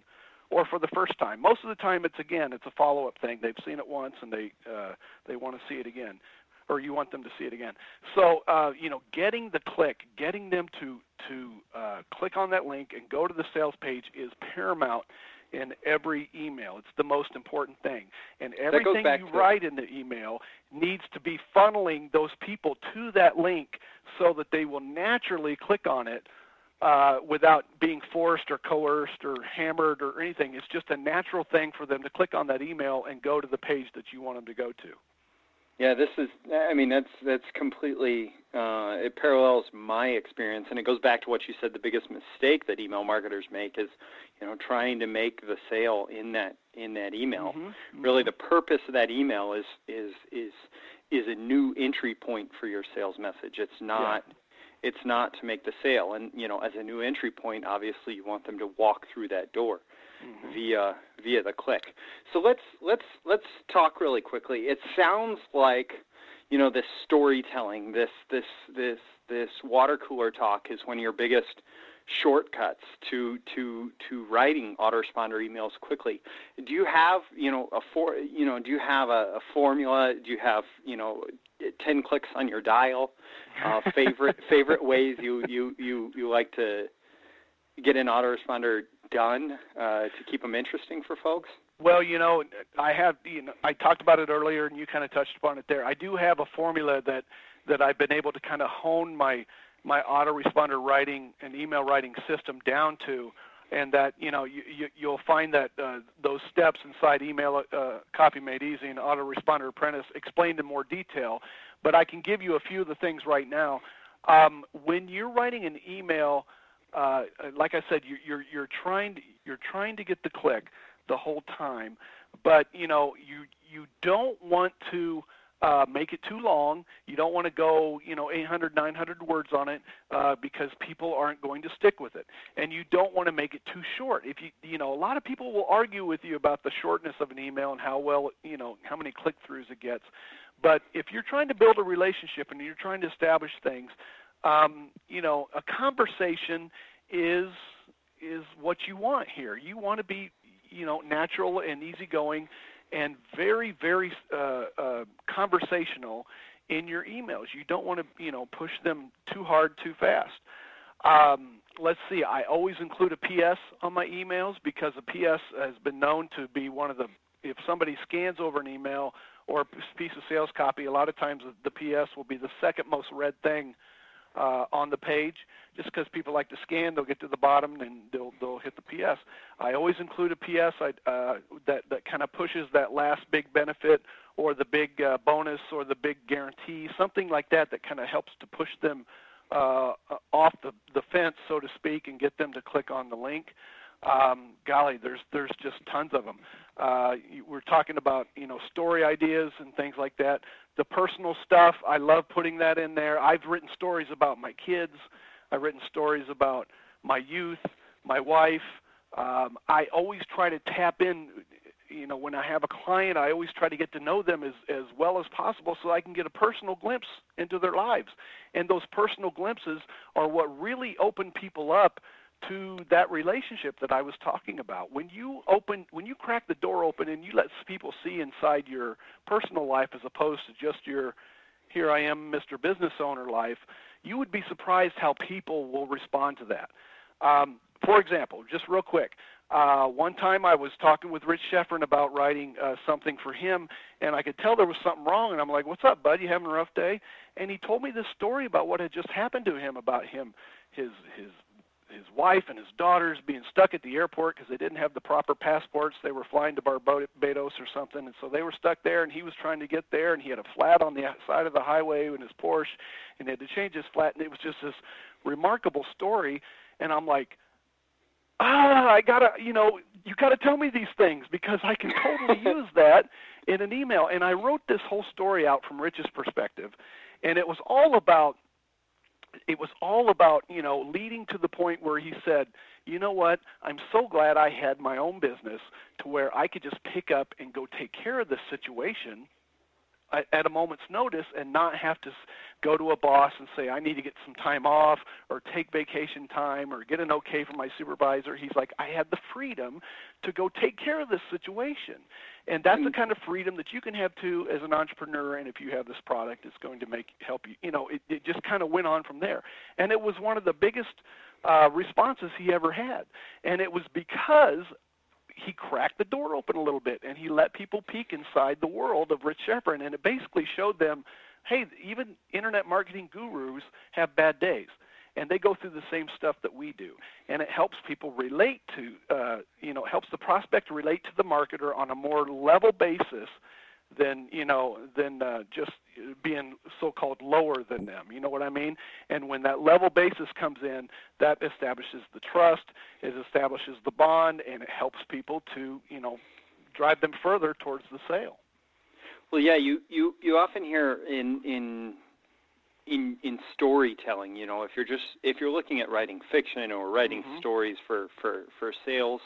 [SPEAKER 1] or for the first time. Most of the time, it's again, it's a follow-up thing. They've seen it once and they uh, they want to see it again, or you want them to see it again. So uh, you know, getting the click, getting them to to uh, click on that link and go to the sales page is paramount in every email. It's the most important thing. And everything you write in the email needs to be funneling those people to that link so that they will naturally click on it uh, without being forced or coerced or hammered or anything. It's just a natural thing for them to click on that email and go to the page that you want them to go to.
[SPEAKER 3] Yeah, this is. I mean, that's that's completely. Uh, it parallels my experience, and it goes back to what you said. The biggest mistake that email marketers make is, you know, trying to make the sale in that in that email.
[SPEAKER 1] Mm-hmm.
[SPEAKER 3] Really, the purpose of that email is is is is a new entry point for your sales message. It's not. It's not to make the sale, and you know, as a new entry point, obviously, you want them to walk through that door
[SPEAKER 1] Mm-hmm.
[SPEAKER 3] via via the click. So let's let's let's talk really quickly. It sounds like you know this storytelling, this this this this water cooler talk is one of your biggest shortcuts to to to writing autoresponder emails quickly. Do you have you know a for you know do you have a, a formula? Do you have you know ten clicks on your dial? Uh, favorite favorite ways you you you you like to get an autoresponder done uh, to keep them interesting for folks?
[SPEAKER 1] Well, you know, I have. You know, I talked about it earlier, and you kind of touched upon it there. I do have a formula that that I've been able to kind of hone my my autoresponder writing and email writing system down to, and that you know you, you you'll find that uh, those steps inside email uh, copy made easy and autoresponder apprentice explained in more detail. But I can give you a few of the things right now. Um, when you're writing an email, uh, like I said, you, you're you're trying to, you're trying to get the click the whole time, but you know you you don't want to uh, make it too long. You don't want to go, you know, 800, 900 words on it uh, because people aren't going to stick with it. And you don't want to make it too short. If you, you know, a lot of people will argue with you about the shortness of an email and how well, you know, how many click-throughs it gets. But if you're trying to build a relationship and you're trying to establish things, um, you know, a conversation is is what you want here. You want to be, you know, natural and easygoing and very, very uh, uh, conversational in your emails. You don't want to, you know, push them too hard, too fast. Um, let's see. I always include a PS on my emails because a PS has been known to be one of the. If somebody scans over an email or a piece of sales copy, a lot of times the PS will be the second most read thing uh, on the page. Just because people like to scan, they'll get to the bottom and they'll they'll hit the PS. I always include a PS I, uh, that that kind of pushes that last big benefit or the big uh, bonus or the big guarantee, something like that that kind of helps to push them uh, off the the fence, so to speak, and get them to click on the link. Um, golly, there's there's just tons of them. Uh, we're talking about you know story ideas and things like that. The personal stuff, I love putting that in there. I've written stories about my kids. I've written stories about my youth, my wife. Um, I always try to tap in. You know, when I have a client, I always try to get to know them as as well as possible, so I can get a personal glimpse into their lives. And those personal glimpses are what really open people up to that relationship that I was talking about. When you open, when you crack the door open and you let people see inside your personal life as opposed to just your here I am, Mr. Business Owner life, you would be surprised how people will respond to that. Um, for example, just real quick, uh, one time I was talking with Rich Schefren about writing uh, something for him, and I could tell there was something wrong. And I'm like, "What's up, bud? You having a rough day?" And he told me this story about what had just happened to him, about him, his his his wife and his daughters being stuck at the airport because they didn't have the proper passports. They were flying to Barbados or something, and so they were stuck there. And he was trying to get there, and he had a flat on the side of the highway in his Porsche, and he had to change his flat. And it was just this remarkable story. And I'm like, ah, I gotta, you know, you gotta tell me these things because I can totally use that in an email. And I wrote this whole story out from Rich's perspective, and it was all about it was all about you know leading to the point where he said you know what? I'm so glad i had my own business to where i could just pick up and go take care of this situation at a moment's notice and not have to go to a boss and say I need to get some time off or take vacation time or get an okay from my supervisor. He's like I had the freedom to go take care of this situation. And that's the kind of freedom that you can have too as an entrepreneur and if you have this product it's going to make help you you know it, it just kind of went on from there. And it was one of the biggest uh, responses he ever had. And it was because he cracked the door open a little bit and he let people peek inside the world of Rich Schefren and it basically showed them, hey, even internet marketing gurus have bad days and they go through the same stuff that we do and it helps people relate to uh, you know helps the prospect relate to the marketer on a more level basis than you know than uh, just being so-called lower than them. You know what I mean? And when that level basis comes in, that establishes the trust, it establishes the bond, and it helps people to you know drive them further towards the sale.
[SPEAKER 3] Well, yeah, you you you often hear in in in in storytelling, you know, if you're just if you're looking at writing fiction or writing mm-hmm. stories for for for sales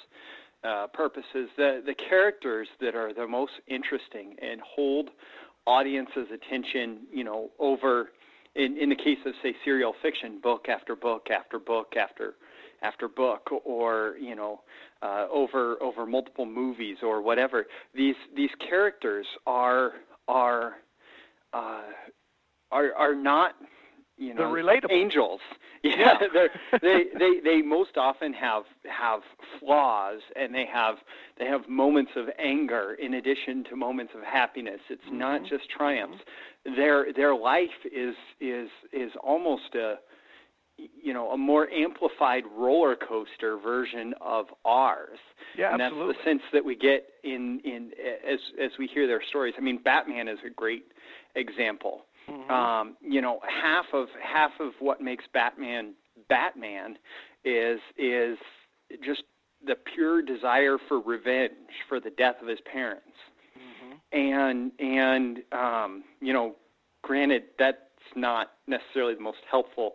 [SPEAKER 3] uh, purposes, the the characters that are the most interesting and hold audience's attention, you know, over in in the case of say serial fiction, book after book after book after after book, or you know, uh, over over multiple movies or whatever. These these characters are are uh, are are not you know
[SPEAKER 1] they're relatable
[SPEAKER 3] angels yeah, yeah. they they they most often have have flaws and they have they have moments of anger in addition to moments of happiness it's mm-hmm. not just triumphs mm-hmm. their their life is is is almost a you know a more amplified roller coaster version of ours
[SPEAKER 1] yeah
[SPEAKER 3] and
[SPEAKER 1] absolutely.
[SPEAKER 3] that's the sense that we get in in as as we hear their stories i mean batman is a great example Mm-hmm. Um, you know, half of half of what makes Batman Batman is is just the pure desire for revenge for the death of his parents. Mm-hmm. And and um, you know, granted that's not necessarily the most helpful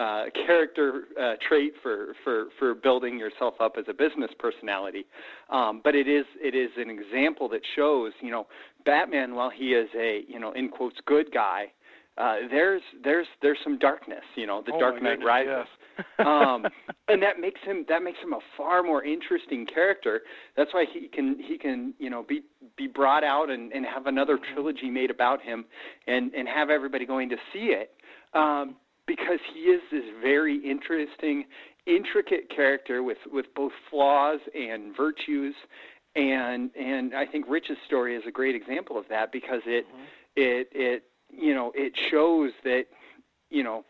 [SPEAKER 3] uh, character uh, trait for, for, for building yourself up as a business personality. Um, but it is it is an example that shows, you know, Batman, while he is a you know in quotes good guy, uh, there's there's there's some darkness, you know, the
[SPEAKER 1] oh
[SPEAKER 3] Dark Knight Rises,
[SPEAKER 1] yes.
[SPEAKER 3] um, and that makes him that makes him a far more interesting character. That's why he can he can you know be be brought out and, and have another mm-hmm. trilogy made about him, and and have everybody going to see it. Um, because he is this very interesting, intricate character with, with both flaws and virtues, and and I think Rich's story is a great example of that because it mm-hmm. it it you know it shows that you know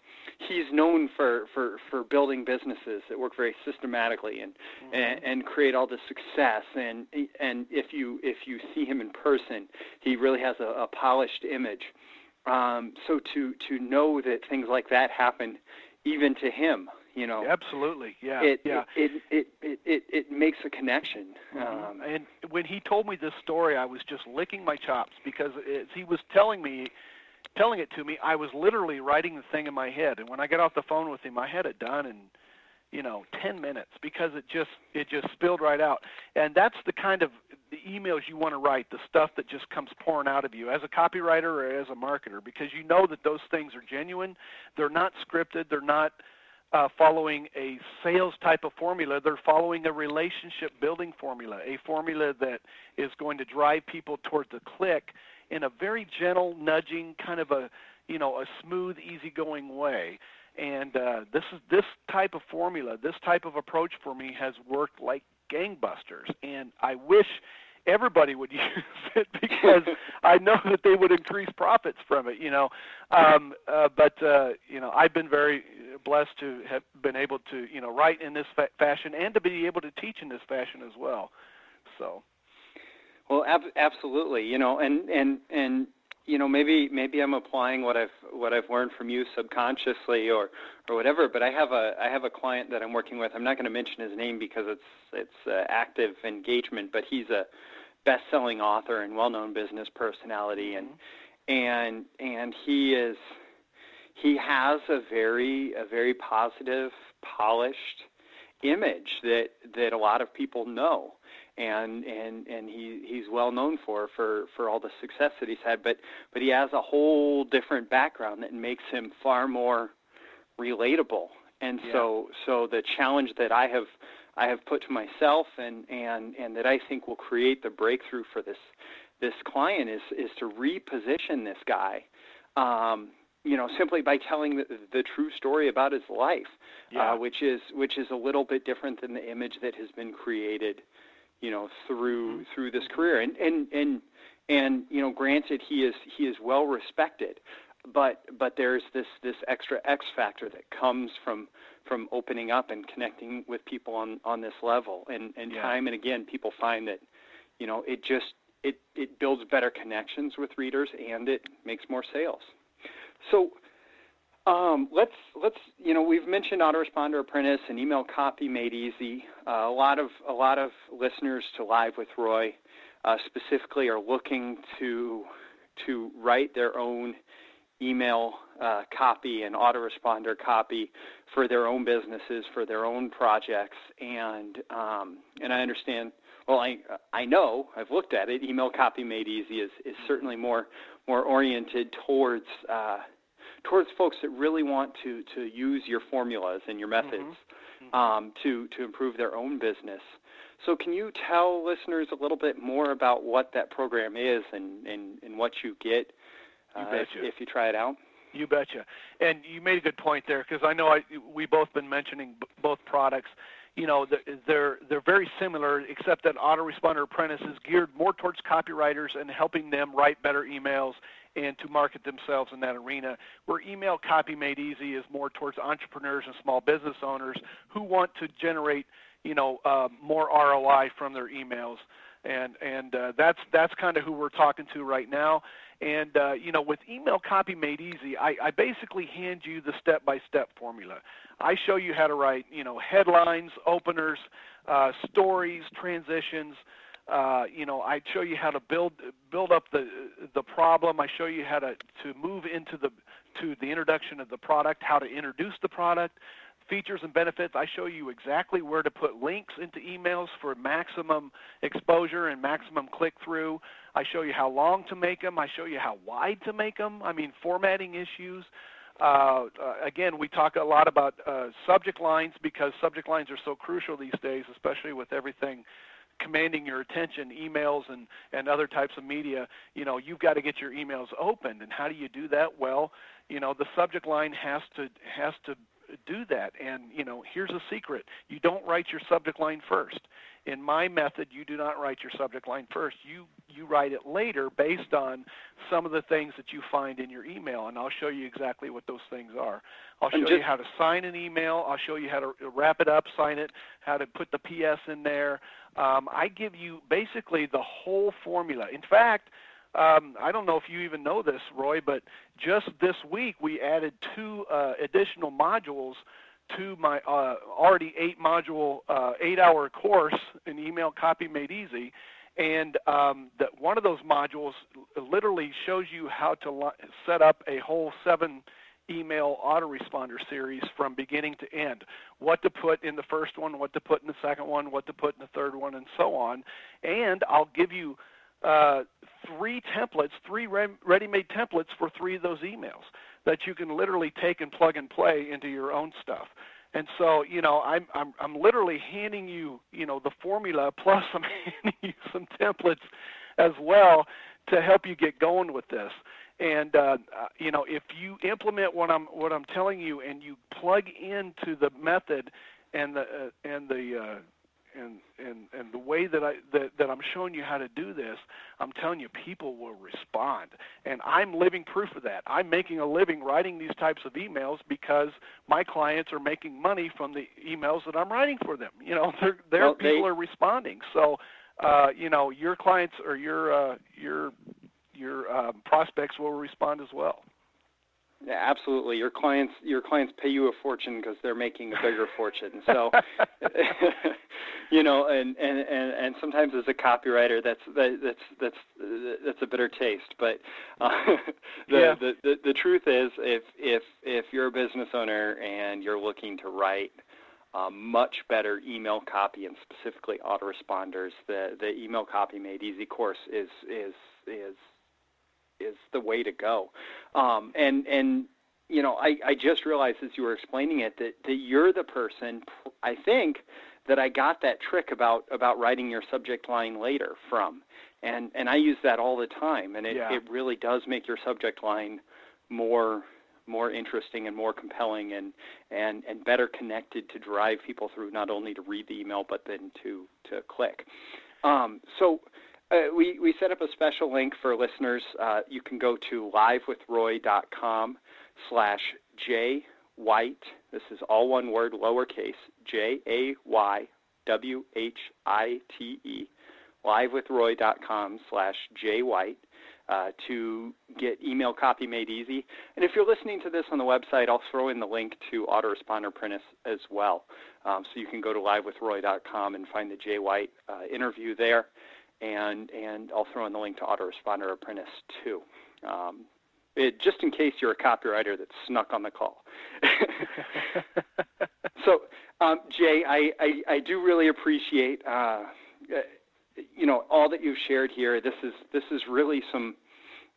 [SPEAKER 3] he's known for for for building businesses that work very systematically and mm-hmm. and, and create all the success and and if you if you see him in person he really has a, a polished image um so to to know that things like that happen even to him you know
[SPEAKER 1] absolutely yeah
[SPEAKER 3] it
[SPEAKER 1] yeah
[SPEAKER 3] it it it it, it makes a connection
[SPEAKER 1] mm-hmm. um and when he told me this story i was just licking my chops because as he was telling me telling it to me, I was literally writing the thing in my head. And when I got off the phone with him, I had it done in, you know, 10 minutes because it just it just spilled right out. And that's the kind of the emails you want to write, the stuff that just comes pouring out of you as a copywriter or as a marketer because you know that those things are genuine. They're not scripted. They're not uh, following a sales type of formula. They're following a relationship building formula, a formula that is going to drive people toward the click in a very gentle, nudging, kind of a you know a smooth, easygoing way. And uh, this is this type of formula, this type of approach for me has worked like gangbusters. And I wish everybody would use it because I know that they would increase profits from it. You know, um, uh, but uh, you know I've been very blessed to have been able to you know write in this fa- fashion and to be able to teach in this fashion as well. So.
[SPEAKER 3] Well, ab- absolutely. You know, and and and you know maybe maybe I'm applying what I've what I've learned from you subconsciously or or whatever. But I have a I have a client that I'm working with. I'm not going to mention his name because it's it's uh, active engagement. But he's a best-selling author and well-known business personality, and mm-hmm. and and he is he has a very a very positive, polished image that that a lot of people know and and and he he's well known for for for all the success that he's had but but he has a whole different background that makes him far more relatable and
[SPEAKER 1] yeah.
[SPEAKER 3] so so the challenge that I have I have put to myself and and and that I think will create the breakthrough for this this client is is to reposition this guy um you know simply by telling the, the true story about his life
[SPEAKER 1] yeah.
[SPEAKER 3] uh, which is which is a little bit different than the image that has been created you know through mm-hmm. through this career and and and and you know granted he is he is well respected but but there's this this extra x factor that comes from from opening up and connecting with people on on this level and and
[SPEAKER 1] yeah.
[SPEAKER 3] time and again people find that you know it just it it builds better connections with readers and it makes more sales so um, let's let's you know we've mentioned autoresponder apprentice and email copy made easy. Uh, a lot of a lot of listeners to Live with Roy uh, specifically are looking to to write their own email uh, copy and autoresponder copy for their own businesses for their own projects and um, and I understand well I I know I've looked at it email copy made easy is is certainly more more oriented towards uh, towards folks that really want to to use your formulas and your methods
[SPEAKER 1] mm-hmm. mm-hmm.
[SPEAKER 3] um, to to improve their own business. So, can you tell listeners a little bit more about what that program is and and, and what you get
[SPEAKER 1] uh,
[SPEAKER 3] you if, if you try it out?
[SPEAKER 1] You betcha. And you made a good point there because I know I we both been mentioning b- both products. You know, they're they're very similar, except that Autoresponder Apprentice is geared more towards copywriters and helping them write better emails and to market themselves in that arena. Where Email Copy Made Easy is more towards entrepreneurs and small business owners who want to generate, you know, uh, more ROI from their emails, and and uh, that's that's kind of who we're talking to right now. And uh, you know, with Email Copy Made Easy, I, I basically hand you the step-by-step formula. I show you how to write, you know, headlines, openers, uh, stories, transitions. Uh, you know, I show you how to build build up the the problem. I show you how to to move into the to the introduction of the product, how to introduce the product, features and benefits. I show you exactly where to put links into emails for maximum exposure and maximum click through. I show you how long to make them. I show you how wide to make them. I mean, formatting issues. Uh, uh, again, we talk a lot about uh, subject lines because subject lines are so crucial these days, especially with everything commanding your attention, emails and, and other types of media, you know, you've got to get your emails opened. And how do you do that? Well, you know, the subject line has to has to do that. And you know, here's a secret: you don't write your subject line first. In my method, you do not write your subject line first. You you write it later based on some of the things that you find in your email, and I'll show you exactly what those things are. I'll show just, you how to sign an email. I'll show you how to wrap it up, sign it, how to put the PS in there. Um, I give you basically the whole formula. In fact, um, I don't know if you even know this, Roy, but just this week we added two uh, additional modules to my uh, already eight module, uh, eight hour course in email copy made easy. And um, that one of those modules literally shows you how to li- set up a whole seven email autoresponder series from beginning to end. What to put in the first one, what to put in the second one, what to put in the third one, and so on. And I'll give you uh, three templates, three ready-made templates for three of those emails that you can literally take and plug and play into your own stuff. And so, you know, I'm I'm I'm literally handing you, you know, the formula plus I'm handing you some templates as well to help you get going with this. And uh, you know, if you implement what I'm what I'm telling you and you plug into the method and the uh, and the uh, and and and the way that I that, that I'm showing you how to do this, I'm telling you people will respond. And I'm living proof of that. I'm making a living writing these types of emails because my clients are making money from the emails that I'm writing for them. You know, their their well, people they... are responding. So, uh, you know, your clients or your uh, your your uh, prospects will respond as well.
[SPEAKER 3] Absolutely. Your clients your clients pay you a fortune because they're making a bigger fortune. So, you know, and, and and and sometimes as a copywriter, that's that, that's that's that's a bitter taste. But uh, the, yeah. the the the truth is, if if if you're a business owner and you're looking to write um, much better email copy and specifically autoresponders, the the email copy made easy course is is is is the way to go. Um, and and you know, I, I just realized as you were explaining it that, that you're the person I think that I got that trick about about writing your subject line later from. And and I use that all the time and it, yeah. it really does make your subject line more more interesting and more compelling and, and, and better connected to drive people through not only to read the email but then to, to click. Um, so uh, we, we set up a special link for listeners. Uh, you can go to livewithroy.com slash Jay White. This is all one word, lowercase, J A Y W H I T E, livewithroy.com slash Jay White. Uh, to get email copy made easy. And if you're listening to this on the website, I'll throw in the link to Autoresponder Apprentice as well. Um, so you can go to livewithroy.com and find the Jay White uh, interview there and and I'll throw in the link to Autoresponder Apprentice too. Um, it, just in case you're a copywriter that snuck on the call. so, um, Jay, I, I, I, do really appreciate uh, you know all that you've shared here. This is this is really some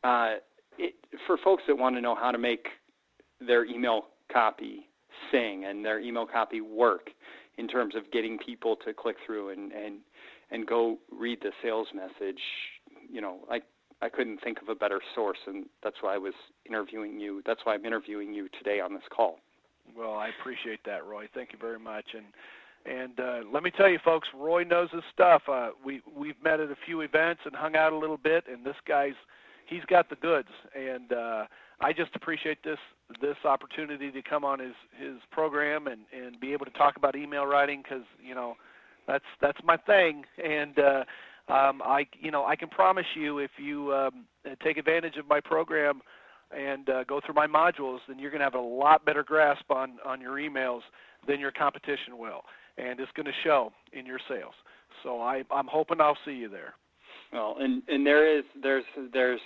[SPEAKER 3] uh, it, for folks that want to know how to make their email copy sing and their email copy work in terms of getting people to click through and, and and go read the sales message, you know, I I couldn't think of a better source, and that's why I was interviewing you. That's why I'm interviewing you today on this call.
[SPEAKER 1] Well, I appreciate that, Roy. Thank you very much. And and uh, let me tell you, folks, Roy knows his stuff. Uh, we we've met at a few events and hung out a little bit, and this guy's he's got the goods. And uh, I just appreciate this this opportunity to come on his his program and and be able to talk about email writing because you know that's that's my thing, and uh, um, I you know I can promise you if you um, take advantage of my program and uh, go through my modules, then you're going to have a lot better grasp on on your emails than your competition will, and it's going to show in your sales. So I, I'm hoping I'll see you there.
[SPEAKER 3] Well, and and there is there's there's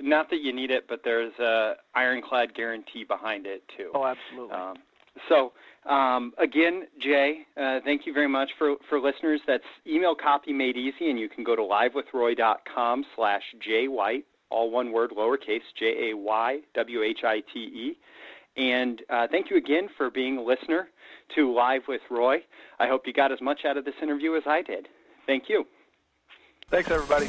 [SPEAKER 3] not that you need it, but there's a ironclad guarantee behind it too.
[SPEAKER 1] Oh, absolutely. Um,
[SPEAKER 3] so um, again, Jay, uh, thank you very much for, for listeners. That's email copy made easy, and you can go to livewithroy.com slash jaywhite, all one word, lowercase, J-A-Y-W-H-I-T-E. And uh, thank you again for being a listener to Live with Roy. I hope you got as much out of this interview as I did. Thank you.
[SPEAKER 1] Thanks, everybody.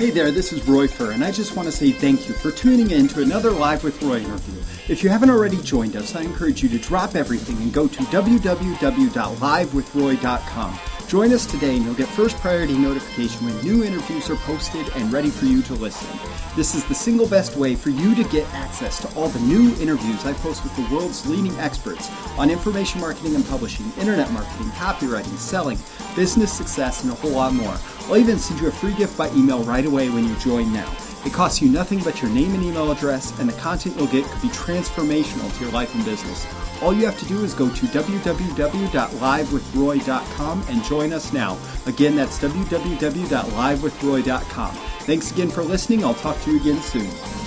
[SPEAKER 2] Hey there, this is Roy Furr, and I just want to say thank you for tuning in to another Live with Roy interview. If you haven't already joined us, I encourage you to drop everything and go to www.livewithroy.com. Join us today and you'll get first priority notification when new interviews are posted and ready for you to listen. This is the single best way for you to get access to all the new interviews I post with the world's leading experts on information marketing and publishing, internet marketing, copywriting, selling, business success, and a whole lot more. I'll even send you a free gift by email right away when you join now. It costs you nothing but your name and email address, and the content you'll get could be transformational to your life and business. All you have to do is go to www.livewithroy.com and join us now. Again, that's www.livewithroy.com. Thanks again for listening. I'll talk to you again soon.